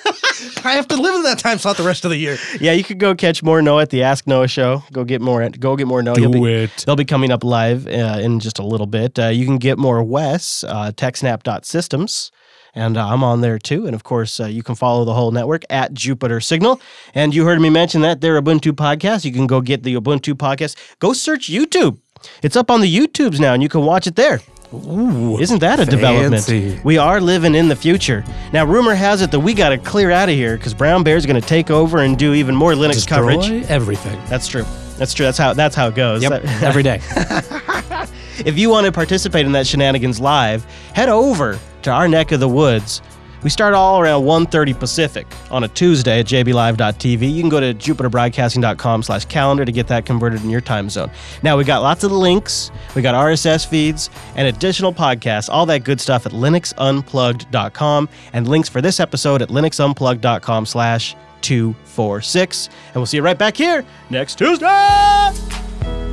I have to live in that time slot the rest of the year. yeah, you could go catch more Noah at the Ask Noah show. Go get more. Go get more Noah. He'll be- it. They'll be coming up live uh, in just a little bit. Uh, you can get more Wes, uh, techsnap.systems. And uh, I'm on there too. And of course, uh, you can follow the whole network at Jupiter Signal. And you heard me mention that their Ubuntu podcast. You can go get the Ubuntu podcast. Go search YouTube. It's up on the YouTubes now, and you can watch it there. Ooh, Isn't that a development? We are living in the future. Now, rumor has it that we got to clear out of here because Brown Bear's going to take over and do even more Linux Destroy coverage. everything. That's true. That's true. That's how that's how it goes. Yep, every day. [LAUGHS] [LAUGHS] if you want to participate in that shenanigans live, head over to our neck of the woods. We start all around 1.30 Pacific on a Tuesday at jblive.tv. You can go to jupiterbroadcasting.com slash calendar to get that converted in your time zone. Now, we got lots of links. We got RSS feeds and additional podcasts, all that good stuff at linuxunplugged.com and links for this episode at linuxunplugged.com slash 246. And we'll see you right back here next Tuesday!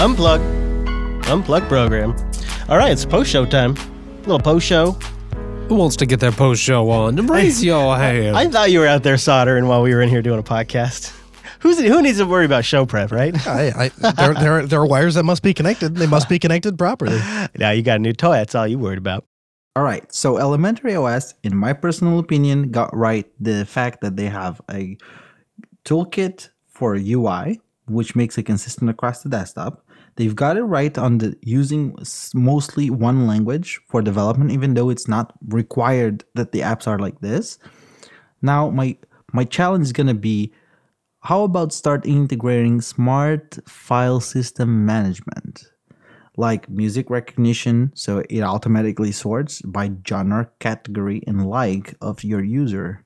Unplug. Unplug program. All right, it's post show time. little post show. Who wants to get their post show on? Raise [LAUGHS] your hand. I thought you were out there soldering while we were in here doing a podcast. Who's who needs to worry about show prep, right? [LAUGHS] I, I, there, there, there are wires that must be connected. They must be connected properly. [LAUGHS] now you got a new toy. That's all you worried about. All right. So Elementary OS, in my personal opinion, got right the fact that they have a toolkit for UI, which makes it consistent across the desktop. They've got it right on the using mostly one language for development, even though it's not required that the apps are like this. Now, my my challenge is gonna be how about start integrating smart file system management? like music recognition, so it automatically sorts by genre, category, and like of your user.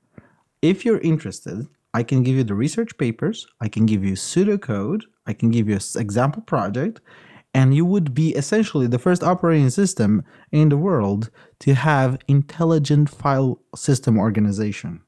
If you're interested, I can give you the research papers, I can give you pseudocode, I can give you an example project, and you would be essentially the first operating system in the world to have intelligent file system organization.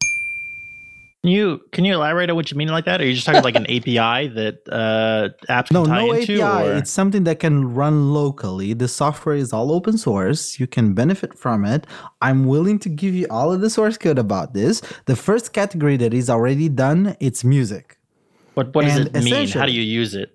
Can you can you elaborate on what you mean like that? Are you just talking about like an [LAUGHS] API that uh, apps No, can tie no into? API. or- It's something that can run locally. The software is all open source. You can benefit from it. I'm willing to give you all of the source code about this. The first category that is already done, it's music. What what does it mean? How do you use it?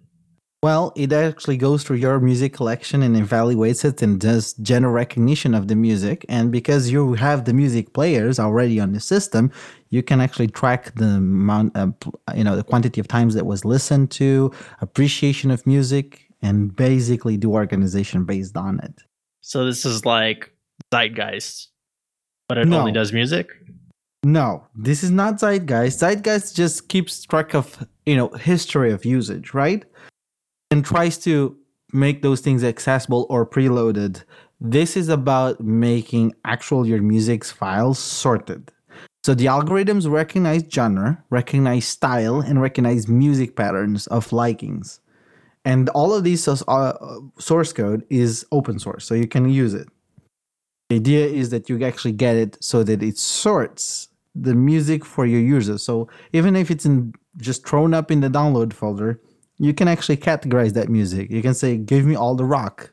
Well, it actually goes through your music collection and evaluates it and does general recognition of the music. And because you have the music players already on the system, you can actually track the amount, uh, of, uh, you know, the quantity of times that was listened to, appreciation of music, and basically do organization based on it. So this is like Zeitgeist, but it No. only does music. No, this is not Zeitgeist. Zeitgeist just keeps track of, you know, history of usage, right? And tries to make those things accessible or preloaded. This is about making actual your music's files sorted. So the algorithms recognize genre, recognize style, and recognize music patterns of likings. And all of these source- uh, code is open source, so you can use it. The idea is that you actually get it so that it sorts the music for your users. So even if it's in just thrown up in the download folder, you can actually categorize that music. You can say, "Give me all the rock,"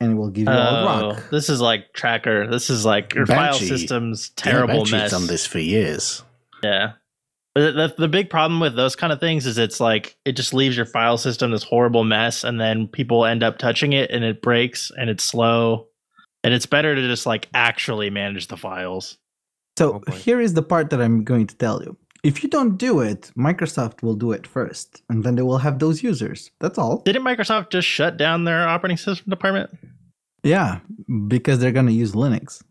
and it will give you all the Oh, rock. this is like tracker. This is like your file system's terrible Banshee's mess. done this for years. Yeah. But the, the big problem with those kind of things is it's like it just leaves your file system this horrible mess and then people end up touching it and it breaks and it's slow. And it's better to just like actually manage the files. So here is the part that I'm going to tell you. If you don't do it, Microsoft will do it first, and then they will have those users. That's all. Didn't Microsoft just shut down their operating system department? Yeah, because they're going to use Linux.